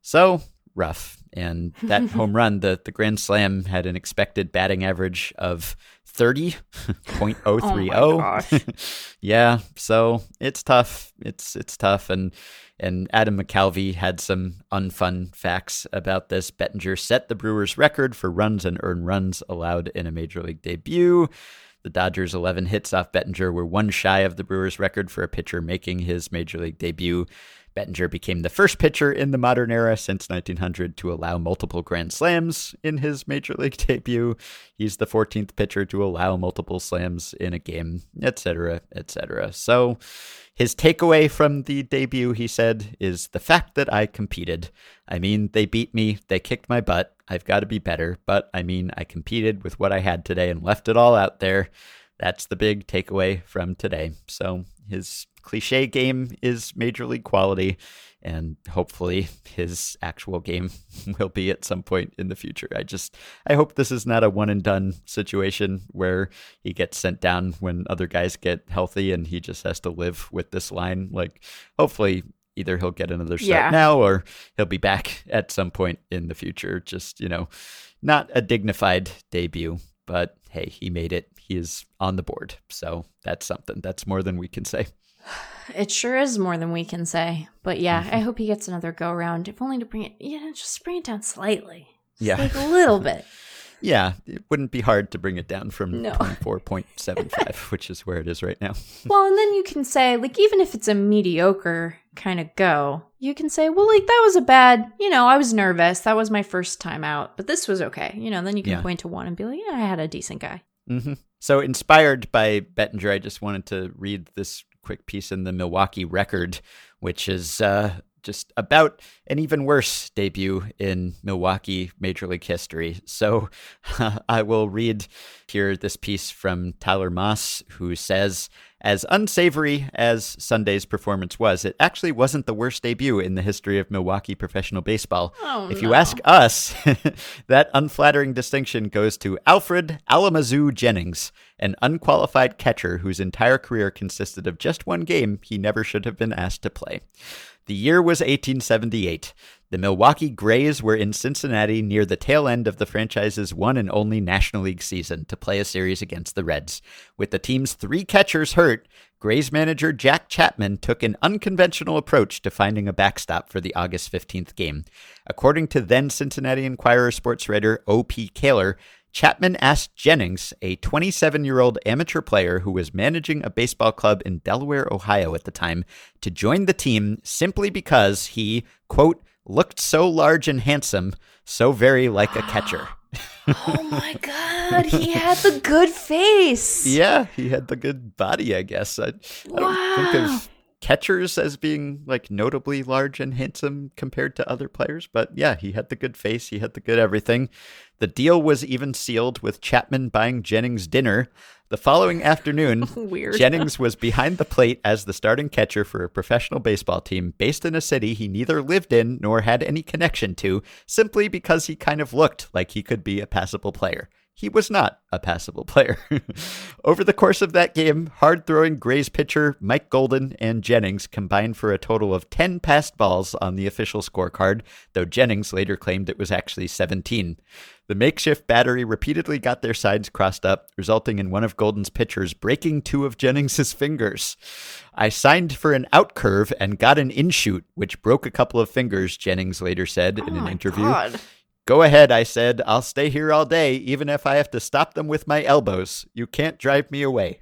S2: So rough. And that home run, the, the Grand Slam, had an expected batting average of 30.030.
S3: Oh, oh my oh. gosh.
S2: yeah, so it's tough. It's it's tough and and Adam McCalvey had some unfun facts about this. Bettinger set the Brewers record for runs and earned runs allowed in a major league debut. The Dodgers' 11 hits off Bettinger were one shy of the Brewers' record for a pitcher making his major league debut. Bettinger became the first pitcher in the modern era since 1900 to allow multiple Grand Slams in his major league debut. He's the 14th pitcher to allow multiple slams in a game, etc., etc. So, his takeaway from the debut, he said, is the fact that I competed. I mean, they beat me, they kicked my butt. I've got to be better, but I mean, I competed with what I had today and left it all out there. That's the big takeaway from today. So, his cliche game is major league quality, and hopefully his actual game will be at some point in the future. I just I hope this is not a one and done situation where he gets sent down when other guys get healthy and he just has to live with this line. Like hopefully either he'll get another start
S3: Yeah.
S2: now or he'll be back at some point in the future. Just, you know, not a dignified debut, but hey, he made it. Is on the board. So that's something. That's more than we can say.
S3: It sure is more than we can say. But yeah,
S2: Mm-hmm.
S3: I hope he gets another go round. If only to bring it, yeah, just bring it down slightly. Just
S2: Yeah.
S3: Like a little bit.
S2: Yeah, it wouldn't be hard to bring it down from
S3: No.
S2: 24.75, which is where it is right now.
S3: Well, and then you can say, like, even if it's a mediocre kind of go, you can say, well, like, that was a bad, you know, I was nervous. That was my first time out, but this was okay. You know, then you can
S2: Yeah.
S3: point to one and be like, yeah, I had a decent guy.
S2: Hmm So, inspired by Bettinger, I just wanted to read this quick piece in the Milwaukee Record, which is uh, just about an even worse debut in Milwaukee Major League history. So, I will read here this piece from Tyler Moss, who says, as unsavory as Sunday's performance was, it actually wasn't the worst debut in the history of Milwaukee professional baseball.
S3: Oh,
S2: if you ask us, that unflattering distinction goes to Alfred Alamazoo Jennings, an unqualified catcher whose entire career consisted of just one game he never should have been asked to play. The year was 1878. The Milwaukee Grays were in Cincinnati near the tail end of the franchise's one and only National League season to play a series against the Reds. With the team's three catchers hurt, Grays manager Jack Chapman took an unconventional approach to finding a backstop for the August 15th game. According to then Cincinnati Enquirer sports writer O.P. Caylor, Chapman asked Jennings, a 27 year old amateur player who was managing a baseball club in Delaware, Ohio at the time, to join the team simply because he, quote, looked so large and handsome, so very like a catcher.
S3: Oh my God, he had the good face.
S2: Yeah, he had the good body, I guess. I, I don't think
S3: Wow.
S2: Catchers as being like notably large and handsome compared to other players, but yeah, he had the good face, he had the good everything. The deal was even sealed with Chapman buying Jennings dinner. The following afternoon, Jennings was behind the plate as the starting catcher for a professional baseball team based in a city he neither lived in nor had any connection to, simply because he kind of looked like he could be a passable player. He was not a passable player. Over the course of that game, hard throwing Grays pitcher Mike Golden and Jennings combined for a total of 10 passed balls on the official scorecard, though Jennings later claimed it was actually 17. The makeshift battery repeatedly got their sides crossed up, resulting in one of Golden's pitchers breaking two of Jennings's fingers. I signed for an out curve and got an in shoot, which broke a couple of fingers, Jennings later said in
S3: oh
S2: an interview.
S3: God.
S2: Go ahead, I said. I'll stay here all day, even if I have to stop them with my elbows. You can't drive me away.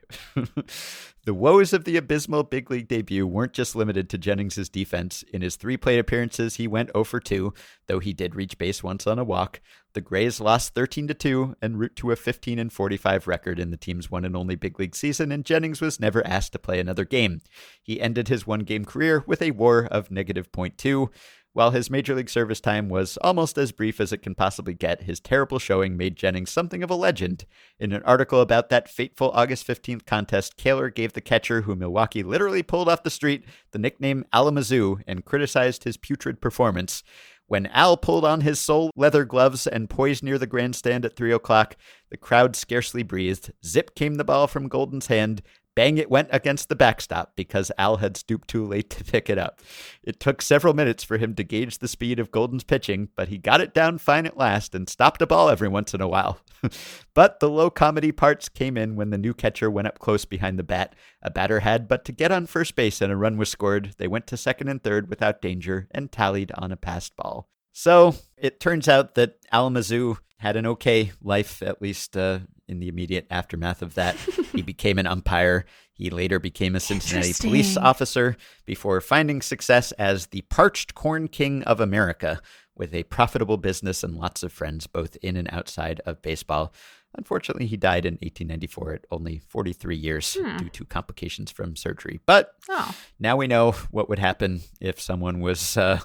S2: the woes of the abysmal big league debut weren't just limited to Jennings's defense. In his three plate appearances, he went 0 for 2, though he did reach base once on a walk. The Grays lost 13 to 2 en route to a 15 and 45 record in the team's one and only big league season, and Jennings was never asked to play another game. He ended his one game career with a war of negative 0.2. While his major league service time was almost as brief as it can possibly get, his terrible showing made Jennings something of a legend. In an article about that fateful August 15th contest, Caylor gave the catcher, who Milwaukee literally pulled off the street, the nickname Alamazoo and criticized his putrid performance. When Al pulled on his sole leather gloves and poised near the grandstand at 3 o'clock, the crowd scarcely breathed. Zip came the ball from Golden's hand. Bang, it went against the backstop because Al had stooped too late to pick it up. It took several minutes for him to gauge the speed of Golden's pitching, but he got it down fine at last and stopped a ball every once in a while. but the low comedy parts came in when the new catcher went up close behind the bat. A batter had but to get on first base and a run was scored. They went to second and third without danger and tallied on a passed ball. So it turns out that Alamazoo had an okay life, at least uh, in the immediate aftermath of that. he became an umpire. He later became a Cincinnati police officer before finding success as the Parched Corn King of America with a profitable business and lots of friends both in and outside of baseball. Unfortunately, he died in 1894 at only 43 years due to complications from surgery. But
S3: Oh,
S2: now we know what would happen if someone was uh,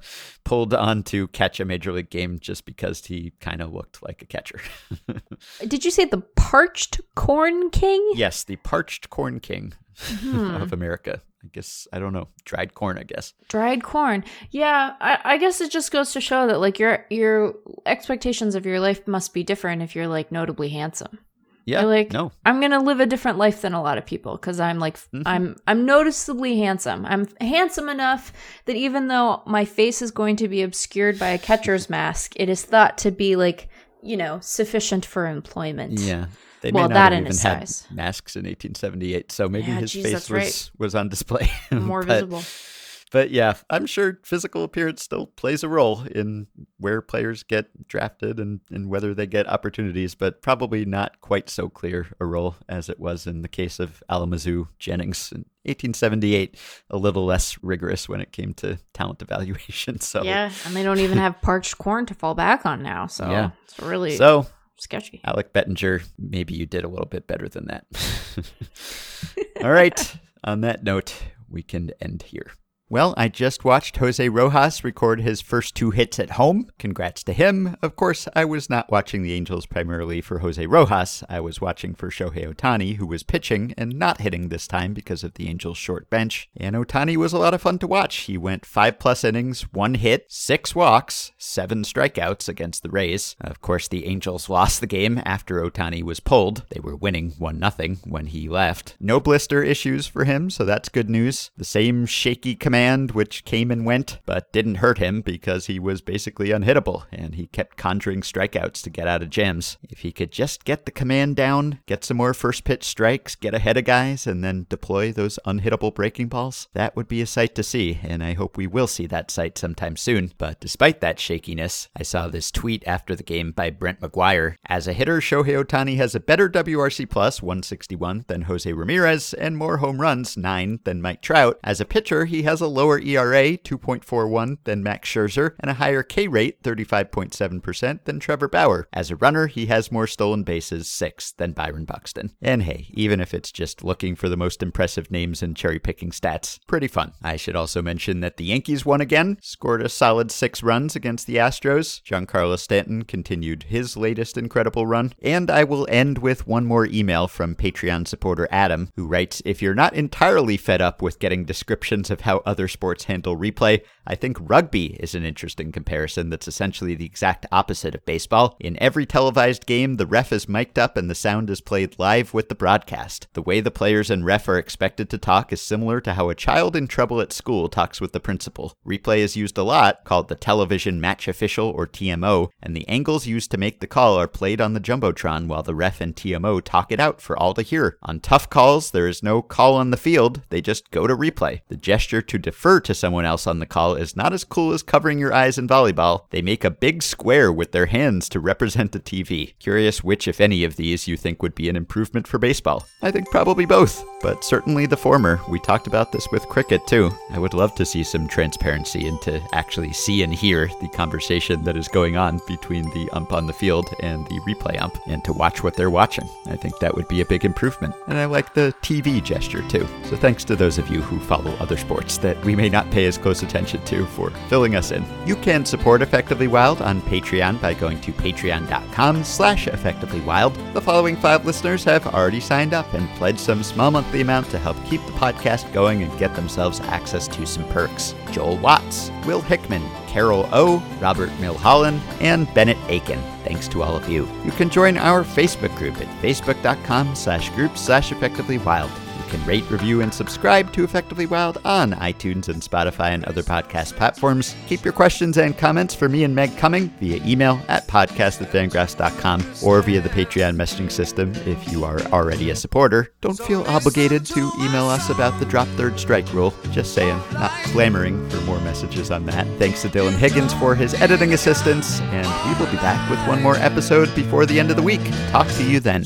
S2: pulled on to catch a major league game just because he kind of looked like a catcher.
S3: did you say the parched corn king?
S2: yes, the parched corn king
S3: Hmm.
S2: of America. I guess, I don't know, dried corn, I guess.
S3: Dried corn. Yeah, I, I guess it just goes to show that like your your expectations of your life must be different if you're like notably handsome.
S2: Yeah,
S3: You're like
S2: no.
S3: I'm gonna live a different life than a lot of people because I'm like
S2: Mhm.
S3: I'm I'm noticeably handsome. I'm handsome enough that even though my face is going to be obscured by a catcher's mask, it is thought to be like you know sufficient for employment.
S2: Yeah. They
S3: Well,
S2: may not
S3: that
S2: have even had
S3: size.
S2: masks in 1878, so maybe
S3: Yeah,
S2: his
S3: geez,
S2: face was,
S3: right.
S2: was on display.
S3: more
S2: But-
S3: visible.
S2: But yeah, I'm sure physical appearance still plays a role in where players get drafted and, and whether they get opportunities, but probably not quite so clear a role as it was in the case of Alamazoo Jennings in 1878, a little less rigorous when it came to talent evaluation. So,
S3: Yeah, and they don't even have parched corn to fall back on now, so
S2: Yeah.
S3: it's really
S2: so
S3: sketchy.
S2: Alec Bettinger, maybe you did a little bit better than that. All right. On that note, we can end here. Well, I just watched Jose Rojas record his first two hits at home. Congrats to him. Of course, I was not watching the Angels primarily for Jose Rojas. I was watching for Shohei Ohtani, who was pitching and not hitting this time because of the Angels' short bench. And Ohtani was a lot of fun to watch. He went five plus innings, one hit, six walks, seven strikeouts against the Rays. Of course, the Angels lost the game after Ohtani was pulled. They were winning 1 0 when he left. No blister issues for him, so that's good news. The same shaky command which came and went, but didn't hurt him because he was basically unhittable and he kept conjuring strikeouts to get out of jams. If he could just get the command down, get some more first pitch strikes, get ahead of guys, and then deploy those unhittable breaking balls, that would be a sight to see, and I hope we will see that sight sometime soon. But despite that shakiness, I saw this tweet after the game by Brent McGuire. As a hitter, Shohei Ohtani has a better WRC plus 161 than Jose Ramirez and more home runs 9 than Mike Trout. As a pitcher, he has a lower E ERA 2.41 than Max Scherzer and a higher K rate 35.7% than Trevor Bauer. As a runner, he has more stolen bases 6 than Byron Buxton. And hey, even if it's just looking for the most impressive names and cherry picking stats, pretty fun. I should also mention that the Yankees won again, scored a solid 6 runs against the Astros. Giancarlo Stanton continued his latest incredible run. And I will end with one more email from Patreon supporter Adam, who writes If you're not entirely fed up with getting descriptions of how other sports handle replay, I think rugby is an interesting comparison that's essentially the exact opposite of baseball. In every televised game, the ref is mic'd up and the sound is played live with the broadcast. The way the players and ref are expected to talk is similar to how a child in trouble at school talks with the principal. Replay is used a lot, called the television match official or TMO, and the angles used to make the call are played on the Jumbotron while the ref and TMO talk it out for all to hear. On tough calls, there is no call on the field, they just go to replay. The gesture to defer to someone else on the call is not as cool as covering your eyes in volleyball. They make a big square with their hands to represent the TV. Curious which, if any, of these you think would be an improvement for baseball. I think probably both, but certainly the former. We talked about this with cricket too. I would love to see some transparency and to actually see and hear the conversation that is going on between the ump on the field and the replay ump, and to watch what they're watching. I think that would be a big improvement. And I like the TV gesture too. So thanks to those of you who follow other sports that we may not pay as close attention too, for filling us in. You can support Effectively Wild on Patreon by going to patreon.com slash effectivelywild. The following five listeners have already signed up and pledged some small monthly amount to help keep the podcast going and get themselves access to some perks. Joel Watts, Will Hickman, Carol O, Robert Milholland, and Bennett Aiken. Thanks to all of you. You can join our Facebook group at facebook.com slash group slash effectively wild. You can rate, review, and subscribe to Effectively Wild on iTunes and Spotify and other podcast platforms. Keep your questions and comments for me and Meg coming via email at podcast or via the Patreon messaging system if you are already a supporter. Don't feel obligated to email us about the drop third strike rule. Just saying, not clamoring for more messages on that. Thanks to Dylan Higgins for his editing assistance, and we will be back with one more episode before the end of the week. Talk to you then.